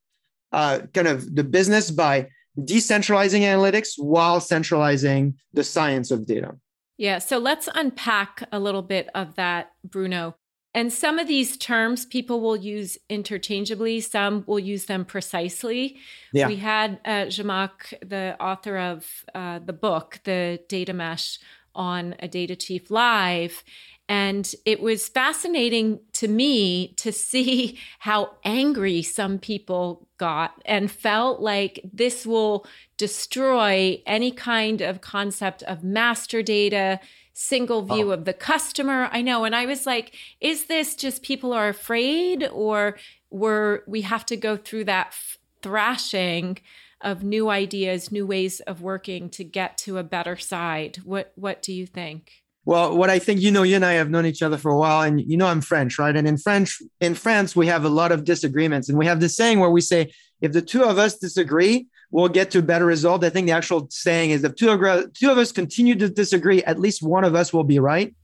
uh, kind of the business by decentralizing analytics while centralizing the science of data. Yeah. So let's unpack a little bit of that, Bruno. And some of these terms people will use interchangeably, some will use them precisely. Yeah. We had uh, Zhamak, the author of uh, the book, The Data Mesh, on a Data Chief Live. And it was fascinating to me to see how angry some people got and felt like this will destroy any kind of concept of master data, single view oh. of the customer. I know. And I was like, is this just people are afraid or were we have to go through that f- thrashing of new ideas, new ways of working to get to a better side. What what do you think? Well, what I think, you know, you and I have known each other for a while, and you know, I'm French, right? And in French, in France, we have a lot of disagreements, and we have this saying where we say, if the two of us disagree, we'll get to a better result. I think the actual saying is, if two of, two of us continue to disagree, at least one of us will be right.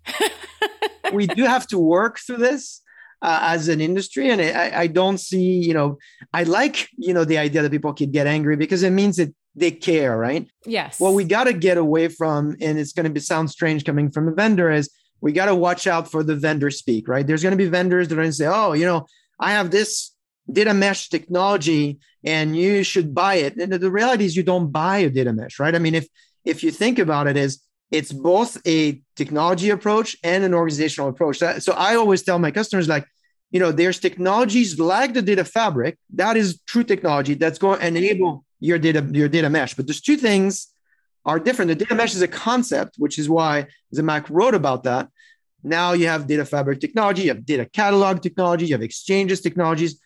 we do have to work through this uh, as an industry, and I, I don't see, you know, I like, you know, the idea that people could get angry because it means that they care, right? Yes. What we got to get away from, and it's going to be sound strange coming from a vendor, is we got to watch out for the vendor speak, right? There's going to be vendors that are going to say, oh, you know, I have this data mesh technology and you should buy it. And the reality is you don't buy a data mesh, right? I mean, if if you think about it, is it's both a technology approach and an organizational approach. So I always tell my customers, like, you know, there's technologies like the data fabric that is true technology that's going to enable your data your data mesh. But there's two things are different. The data mesh is a concept, which is why Zhamak wrote about that. Now you have data fabric technology, you have data catalog technology, you have exchanges technologies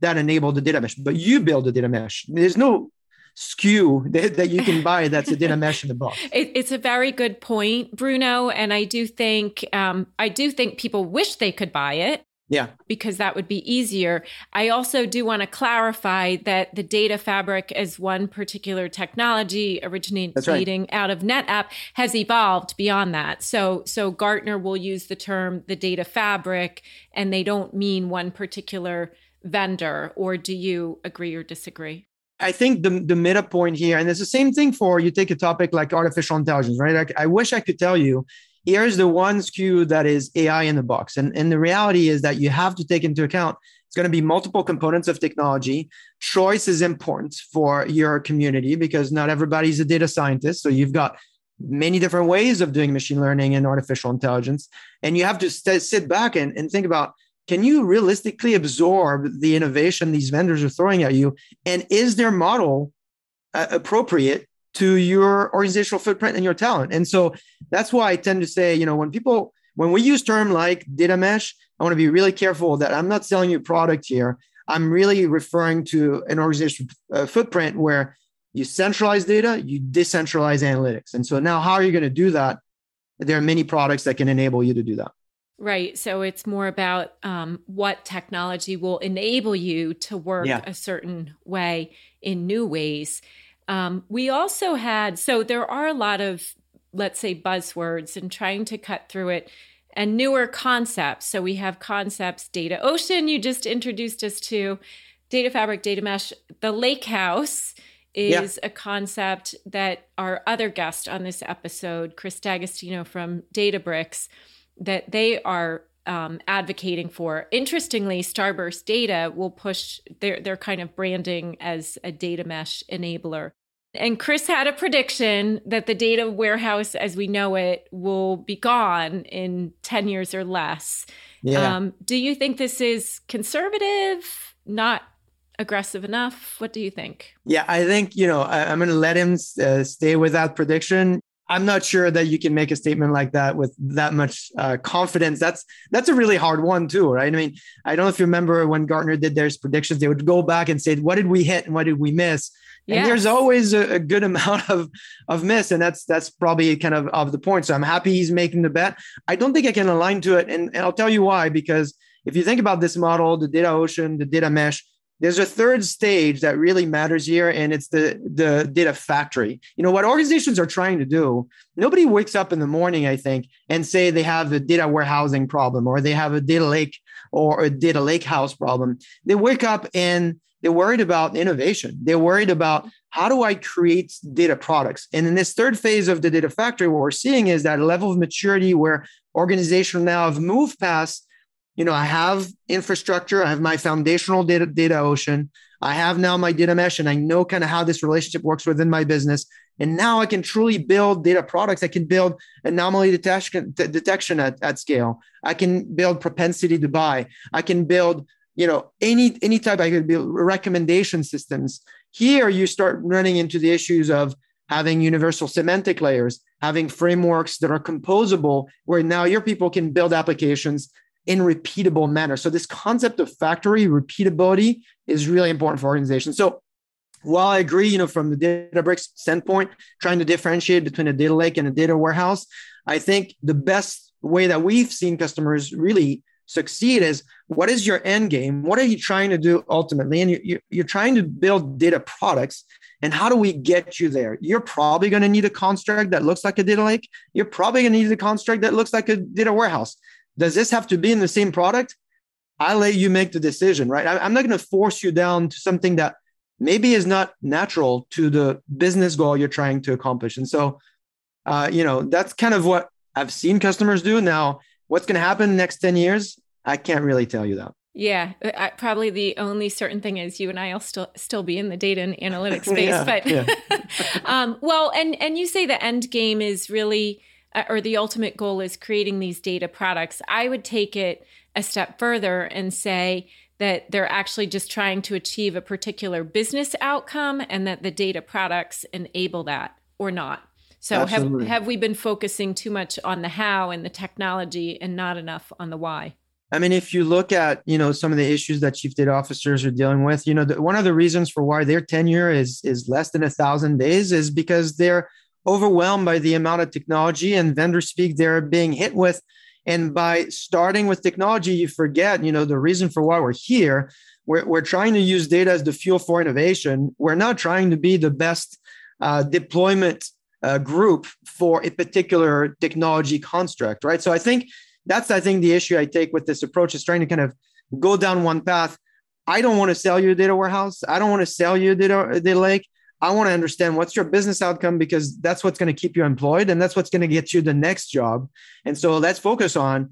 that enable the data mesh. But you build the data mesh. There's no SKU that, that you can buy that's a data mesh in the box. It, it's a very good point, Bruno, and I do think um, I do think people wish they could buy it. Yeah. Because that would be easier. I also do want to clarify that the data fabric as one particular technology originating right. out of NetApp has evolved beyond that. So so Gartner will use the term the data fabric and they don't mean one particular vendor or do you agree or disagree? I think the, the meta point here, and it's the same thing for you take a topic like artificial intelligence, right? Like, I wish I could tell you here's the one SKU that is AI in the box. And, and the reality is that you have to take into account it's going to be multiple components of technology. Choice is important for your community because not everybody's a data scientist. So you've got many different ways of doing machine learning and artificial intelligence. And you have to st- sit back and, and think about can you realistically absorb the innovation these vendors are throwing at you? And is their model uh, appropriate to your organizational footprint and your talent. And so that's why I tend to say, you know, when people, when we use term like data mesh, I want to be really careful that I'm not selling you product here. I'm really referring to an organizational uh, footprint where you centralize data, you decentralize analytics. And so now, how are you going to do that? There are many products that can enable you to do that. Right. So it's more about um, what technology will enable you to work yeah. a certain way in new ways. Um, we also had, so there are a lot of, let's say, buzzwords and trying to cut through it and newer concepts. So we have concepts, Data Ocean, you just introduced us to, Data Fabric, Data Mesh, the Lake House is yeah. a concept that our other guest on this episode, Chris D'Agostino from Databricks, that they are um, advocating for. Interestingly, Starburst Data will push their their kind of branding as a data mesh enabler. And Chris had a prediction that the data warehouse as we know it will be gone in 10 years or less. Yeah. Um, do you think this is conservative, not aggressive enough? What do you think? Yeah, I think, you know, I, am going to let him uh, stay with that prediction. I'm not sure that you can make a statement like that with that much uh, confidence. That's that's a really hard one too, right? I mean, I don't know if you remember when Gartner did their predictions, they would go back and say, "What did we hit and what did we miss?" Yes. And there's always a, a, good amount of of miss, and that's that's probably kind of of the point. So I'm happy he's making the bet. I don't think I can align to it, and, and I'll tell you why. Because if you think about this model, the data ocean, the data mesh, there's a third stage that really matters here, and it's the the data factory. You know what organizations are trying to do. Nobody wakes up in the morning, I think, and say they have a data warehousing problem or they have a data lake or a data lake house problem. They wake up and they're worried about innovation. They're worried about how do I create data products. And in this third phase of the data factory, what we're seeing is that level of maturity where organizations now have moved past you know, I have infrastructure, I have my foundational data, data ocean, I have now my data mesh, and I know kind of how this relationship works within my business. And now I can truly build data products. I can build anomaly detection, detection at, at scale. I can build propensity to buy. I can build, you know, any any type. I could build recommendation systems. Here, you start running into the issues of having universal semantic layers, having frameworks that are composable, where now your people can build applications in repeatable manner. So this concept of factory repeatability is really important for organizations. So while I agree, you know, from the Databricks standpoint, trying to differentiate between a data lake and a data warehouse, I think the best way that we've seen customers really succeed is what is your end game? What are you trying to do ultimately? And you, you're trying to build data products. And how do we get you there? You're probably going to need a construct that looks like a data lake. You're probably going to need a construct that looks like a data warehouse. Does this have to be in the same product? I let you make the decision, right? I'm not going to force you down to something that maybe is not natural to the business goal you're trying to accomplish. And so, uh, you know, that's kind of what I've seen customers do. Now, what's going to happen next 10 years? I can't really tell you that. Yeah, uh, probably the only certain thing is you and I will still still be in the data and analytics space, yeah, but um, well, and and you say the end game is really, Uh, or the ultimate goal is creating these data products. I would take it a step further and say that they're actually just trying to achieve a particular business outcome and that the data products enable that or not. So have have we been focusing too much on the how and the technology and not enough on the why? I mean, if you look at you know some of the issues that chief data officers are dealing with, you know, the, one of the reasons for why their tenure is is less than a thousand days is because they're overwhelmed by the amount of technology and vendor speak they're being hit with and by starting with technology, you forget, you know, the reason for why we're here. We're, we're trying to use data as the fuel for innovation. We're not trying to be the best uh, deployment uh, group for a particular technology construct, right? So I think that's, I think, the issue I take with this approach is trying to kind of go down one path. I don't want to sell you a data warehouse. I don't want to sell you a data, a data lake. I want to understand what's your business outcome because that's what's going to keep you employed and that's what's going to get you the next job. And so let's focus on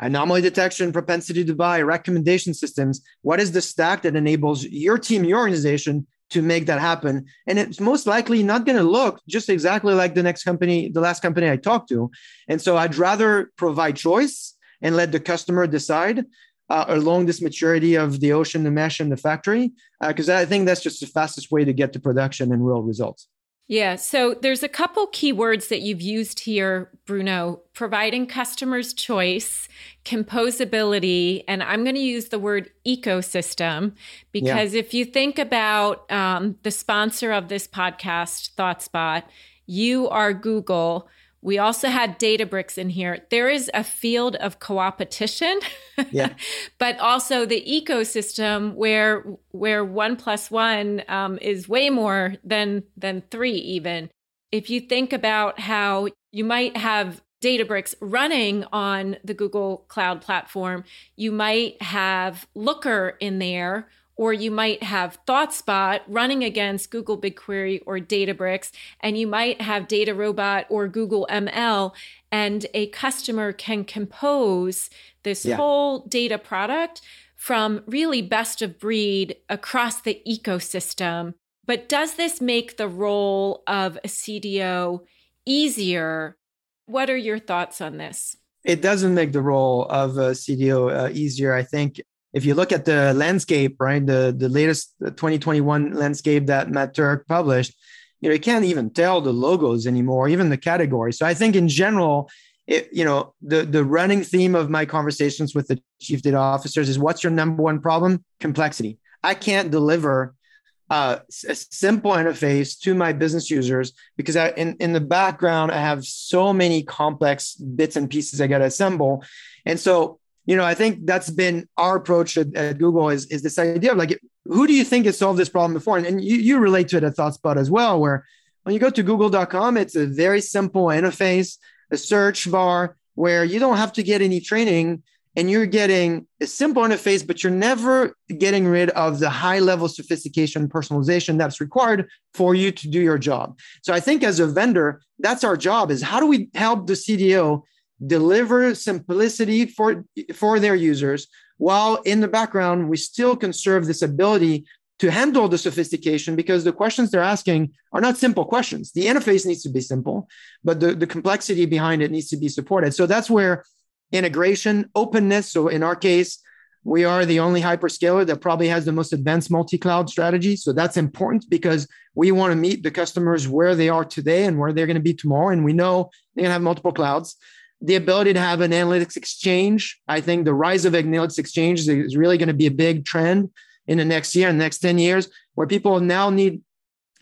anomaly detection, propensity to buy, recommendation systems. What is the stack that enables your team, your organization to make that happen? And it's most likely not going to look just exactly like the next company, the last company I talked to. And so I'd rather provide choice and let the customer decide uh, along this maturity of the ocean, the mesh, and the factory, because uh, I think that's just the fastest way to get to production and real results. Yeah. So there's a couple keywords that you've used here, Bruno providing customers choice, composability, and I'm going to use the word ecosystem because yeah. if you think about um, the sponsor of this podcast, ThoughtSpot, you are Google we also had Databricks in here. There is a field of co-opetition, yeah. but also the ecosystem where where one plus one um, is way more than than three. Even if you think about how you might have Databricks running on the Google Cloud platform, you might have Looker in there or you might have ThoughtSpot running against Google BigQuery or Databricks, and you might have DataRobot or Google ML, and a customer can compose this yeah. whole data product from really best of breed across the ecosystem. But does this make the role of a CDO easier? What are your thoughts on this? It doesn't make the role of a CDO uh, easier. I think if you look at the landscape, right, the the latest 2021 landscape that Matt Turk published, you know, you can't even tell the logos anymore, even the category. So I think in general, it, you know, the the running theme of my conversations with the chief data officers is what's your number one problem? Complexity. I can't deliver uh, a simple interface to my business users because I, in, in the background, I have so many complex bits and pieces I got to assemble. And so you know, I think that's been our approach at, at, Google is, is this idea of like, who do you think has solved this problem before? And, and you, you relate to it at ThoughtSpot as well, where when you go to google.com, it's a very simple interface, a search bar where you don't have to get any training and you're getting a simple interface, but you're never getting rid of the high level sophistication personalization that's required for you to do your job. So I think as a vendor, that's our job is how do we help the CDO deliver simplicity for, for their users, while in the background, we still conserve this ability to handle the sophistication because the questions they're asking are not simple questions. The interface needs to be simple, but the, the complexity behind it needs to be supported. So that's where integration, openness. So in our case, we are the only hyperscaler that probably has the most advanced multi-cloud strategy. So that's important because we want to meet the customers where they are today and where they're going to be tomorrow. And we know they're going to have multiple clouds the ability to have an analytics exchange. I think the rise of analytics exchange is really going to be a big trend in the next year and next 10 years where people now need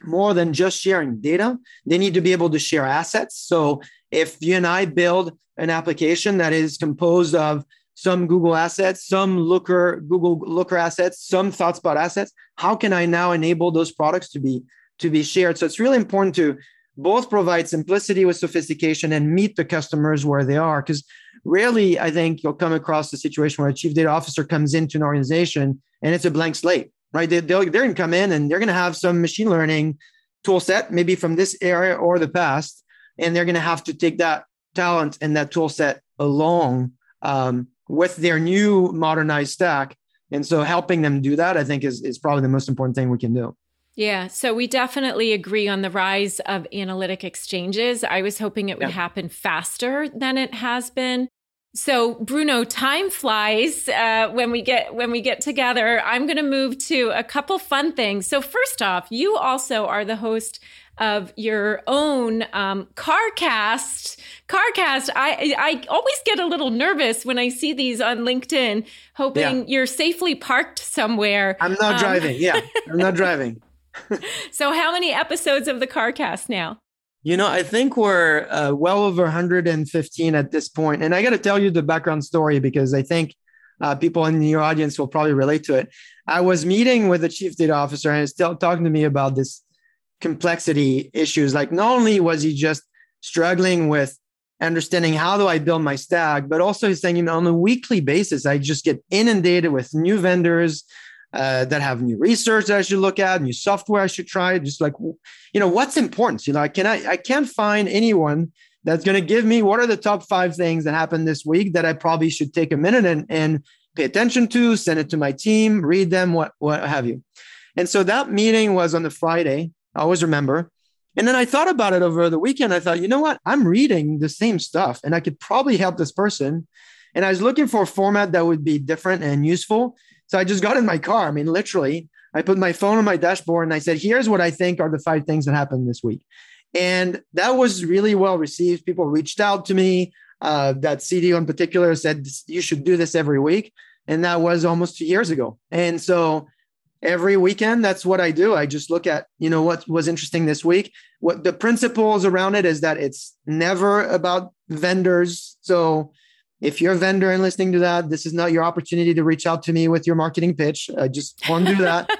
more than just sharing data. They need to be able to share assets. So if you and I build an application that is composed of some Google assets, some Looker Google Looker assets, some ThoughtSpot assets, how can I now enable those products to be to be shared? So it's really important to both provide simplicity with sophistication and meet the customers where they are. Because rarely, I think you'll come across a situation where a chief data officer comes into an organization and it's a blank slate, right? They, they're going to come in and they're going to have some machine learning tool set, maybe from this area or the past, and they're going to have to take that talent and that tool set along um, with their new modernized stack. And so helping them do that, I think, is, is probably the most important thing we can do. Yeah, so we definitely agree on the rise of analytic exchanges. I was hoping it would yeah. happen faster than it has been. So Bruno, time flies uh, when we get when we get together. I'm going to move to a couple fun things. So first off, you also are the host of your own um, CarCast. CarCast. I I always get a little nervous when I see these on LinkedIn, hoping yeah. you're safely parked somewhere. I'm not um, driving. Yeah, I'm not driving. so, how many episodes of the CarCast now? You know, I think we're uh, well over 115 at this point. And I got to tell you the background story because I think uh, people in your audience will probably relate to it. I was meeting with the chief data officer and he's still talking to me about this complexity issues. Like, not only was he just struggling with understanding how do I build my stack, but also he's saying, you know, on a weekly basis, I just get inundated with new vendors, uh, that have new research that I should look at, new software I should try. Just like, you know, what's important? You know, I can I, I can't find anyone that's going to give me what are the top five things that happened this week that I probably should take a minute and, and pay attention to, send it to my team, read them, what what have you. And so that meeting was on the Friday. I always remember. And then I thought about it over the weekend. I thought, you know what? I'm reading the same stuff and I could probably help this person. And I was looking for a format that would be different and useful. So I just got in my car. I mean, literally, I put my phone on my dashboard and I said, here's what I think are the five things that happened this week. And that was really well received. People reached out to me. Uh, that CDO in particular said, you should do this every week. And that was almost two years ago. And so every weekend, that's what I do. I just look at, you know, what was interesting this week. What the principles around it is that it's never about vendors. So if you're a vendor and listening to that, this is not your opportunity to reach out to me with your marketing pitch. I just won't do that.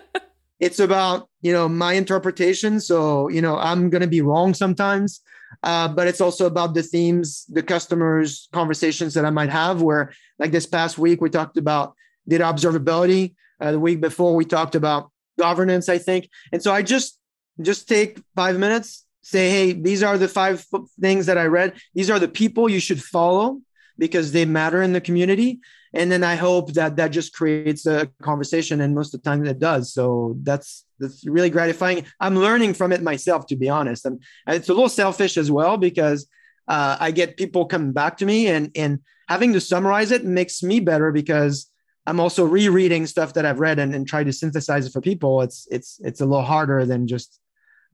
it's about you know my interpretation. So you know I'm going to be wrong sometimes, uh, but it's also about the themes, the customers' conversations that I might have. Where like this past week we talked about data observability. Uh, the week before we talked about governance, I think. And so I just just take five minutes, say, hey, these are the five things that I read. These are the people you should follow because they matter in the community. And then i hope that that just creates a conversation and most of the time it does. So that's that's really gratifying. I'm learning from it myself to be honest. And it's a little selfish as well because uh, i get people coming back to me and and having to summarize it makes me better because i'm also rereading stuff that i've read and, and try to synthesize it for people. It's it's it's a little harder than just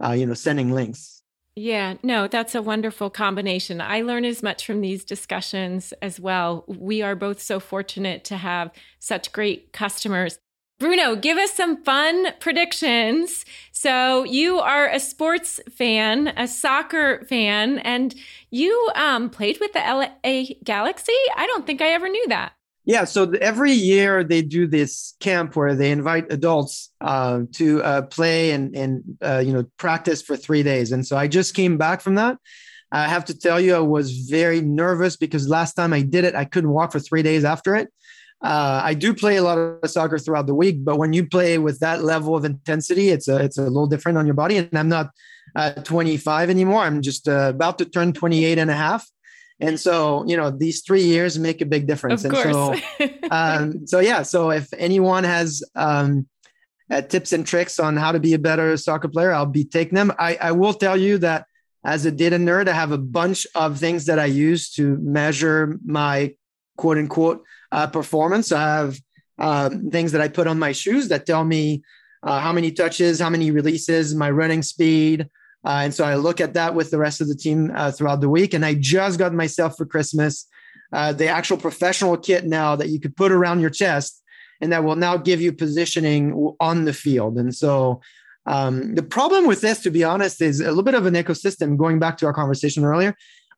uh, you know sending links yeah, no, that's a wonderful combination. I learn as much from these discussions as well. We are both so fortunate to have such great customers. Bruno, give us some fun predictions. So, you are a sports fan, a soccer fan, and you um, played with the LA Galaxy. I don't think I ever knew that. Yeah, so every year they do this camp where they invite adults uh, to uh, play and and uh, you know practice for three days. And so I just came back from that. I have to tell you, I was very nervous because last time I did it, I couldn't walk for three days after it. Uh, I do play a lot of soccer throughout the week, but when you play with that level of intensity, it's a it's a little different on your body. And I'm not uh, 25 anymore. I'm just uh, about to turn 28 and a half. And so, you know, these three years make a big difference. Of and course. so, um, so yeah. So if anyone has um, uh, tips and tricks on how to be a better soccer player, I'll be taking them. I, I will tell you that as a data nerd, I have a bunch of things that I use to measure my quote unquote uh, performance. I have um, things that I put on my shoes that tell me uh, how many touches, how many releases, my running speed, uh, and so I look at that with the rest of the team uh, throughout the week. And I just got myself for Christmas uh, the actual professional kit now that you could put around your chest. and that will now give you positioning on the field. And so um, the problem with this, to be honest, is a little bit of an ecosystem. Going back to our conversation earlier,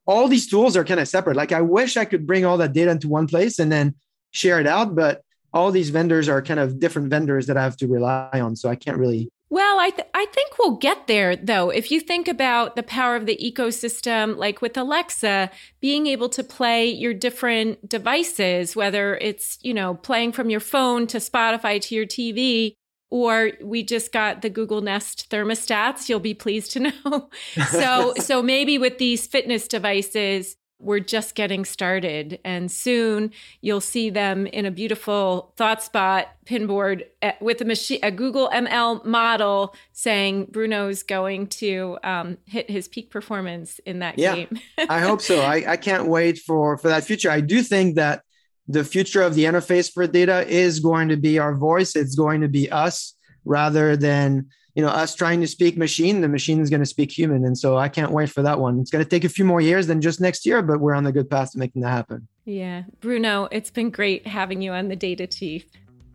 all these tools are kind of separate. Like I wish I could bring all that data into one place and then share it out, but all these vendors are kind of different vendors that I have to rely on. So I can't really well, I, th- I think we'll get there though. If you think about the power of the ecosystem, like with Alexa, being able to play your different devices, whether it's, you know, playing from your phone to Spotify to your TV, or we just got the Google Nest thermostats, you'll be pleased to know. so, so maybe with these fitness devices, we're just getting started. And soon you'll see them in a beautiful ThoughtSpot pinboard eh, with a machine a google ml model saying bruno's going to um, hit his peak performance in that yeah, game. I hope so. I, I can't wait for for that future. I do think that the future of the interface for data is going to be our voice. It's going to be us rather than you know us trying to speak machine the machine is going to speak human. And so i can't wait for that one. It's going to take a few more years than just next year but we're on the good path to making that happen. Yeah. Bruno it's been great having you on the data chief.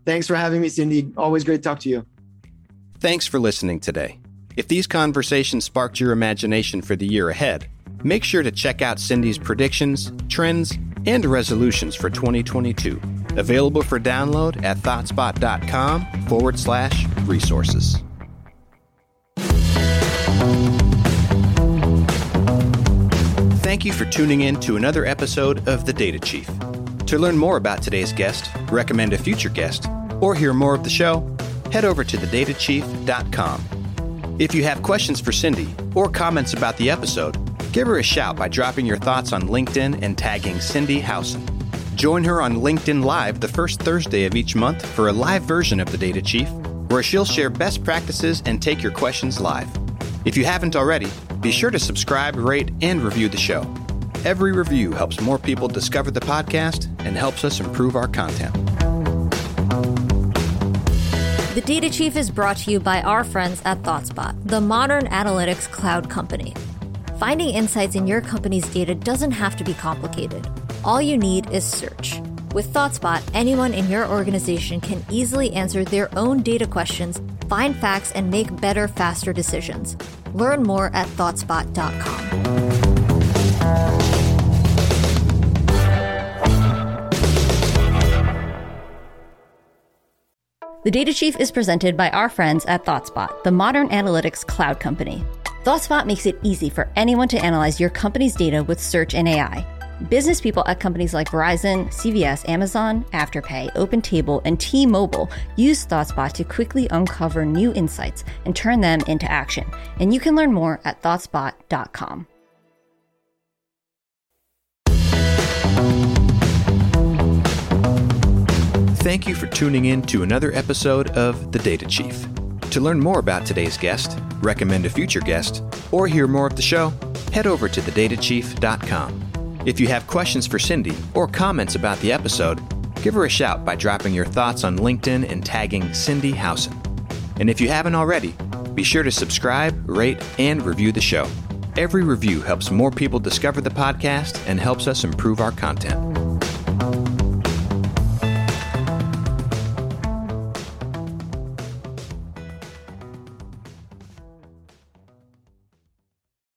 Thanks for having me cindi. Always great to talk to you. Thanks for listening today. If these conversations sparked your imagination for the year ahead make sure to check out cindi's predictions trends and resolutions for 2022 available for download at thoughtspot.com forward slash resources Thank you for tuning in to another episode of The Data Chief. To learn more about today's guest, recommend a future guest, or hear more of the show, head over to thedatachief.com. If you have questions for Cindi or comments about the episode, give her a shout by dropping your thoughts on LinkedIn and tagging Cindi Howson. Join her on LinkedIn Live the first Thursday of each month for a live version of The Data Chief, where she'll share best practices and take your questions live. If you haven't already, be sure to subscribe, rate, and review the show. Every review helps more people discover the podcast and helps us improve our content. The Data Chief is brought to you by our friends at ThoughtSpot, the modern analytics cloud company. Finding insights in your company's data doesn't have to be complicated. All you need is search. With ThoughtSpot, anyone in your organization can easily answer their own data questions, find facts, and make better, faster decisions. Learn more at thoughtspot.com. The Data Chief is presented by our friends at ThoughtSpot, the modern analytics cloud company. ThoughtSpot makes it easy for anyone to analyze your company's data with search and AI. Business people at companies like Verizon, CVS, Amazon, Afterpay, OpenTable, and T Mobile use ThoughtSpot to quickly uncover new insights and turn them into action. And you can learn more at ThoughtSpot.com. Thank you for tuning in to another episode of The Data Chief. To learn more about today's guest, recommend a future guest, or hear more of the show, head over to thedatachief.com. If you have questions for Cindi or comments about the episode, give her a shout by dropping your thoughts on LinkedIn and tagging Cindi Howson. And if you haven't already, be sure to subscribe, rate, and review the show. Every review helps more people discover the podcast and helps us improve our content.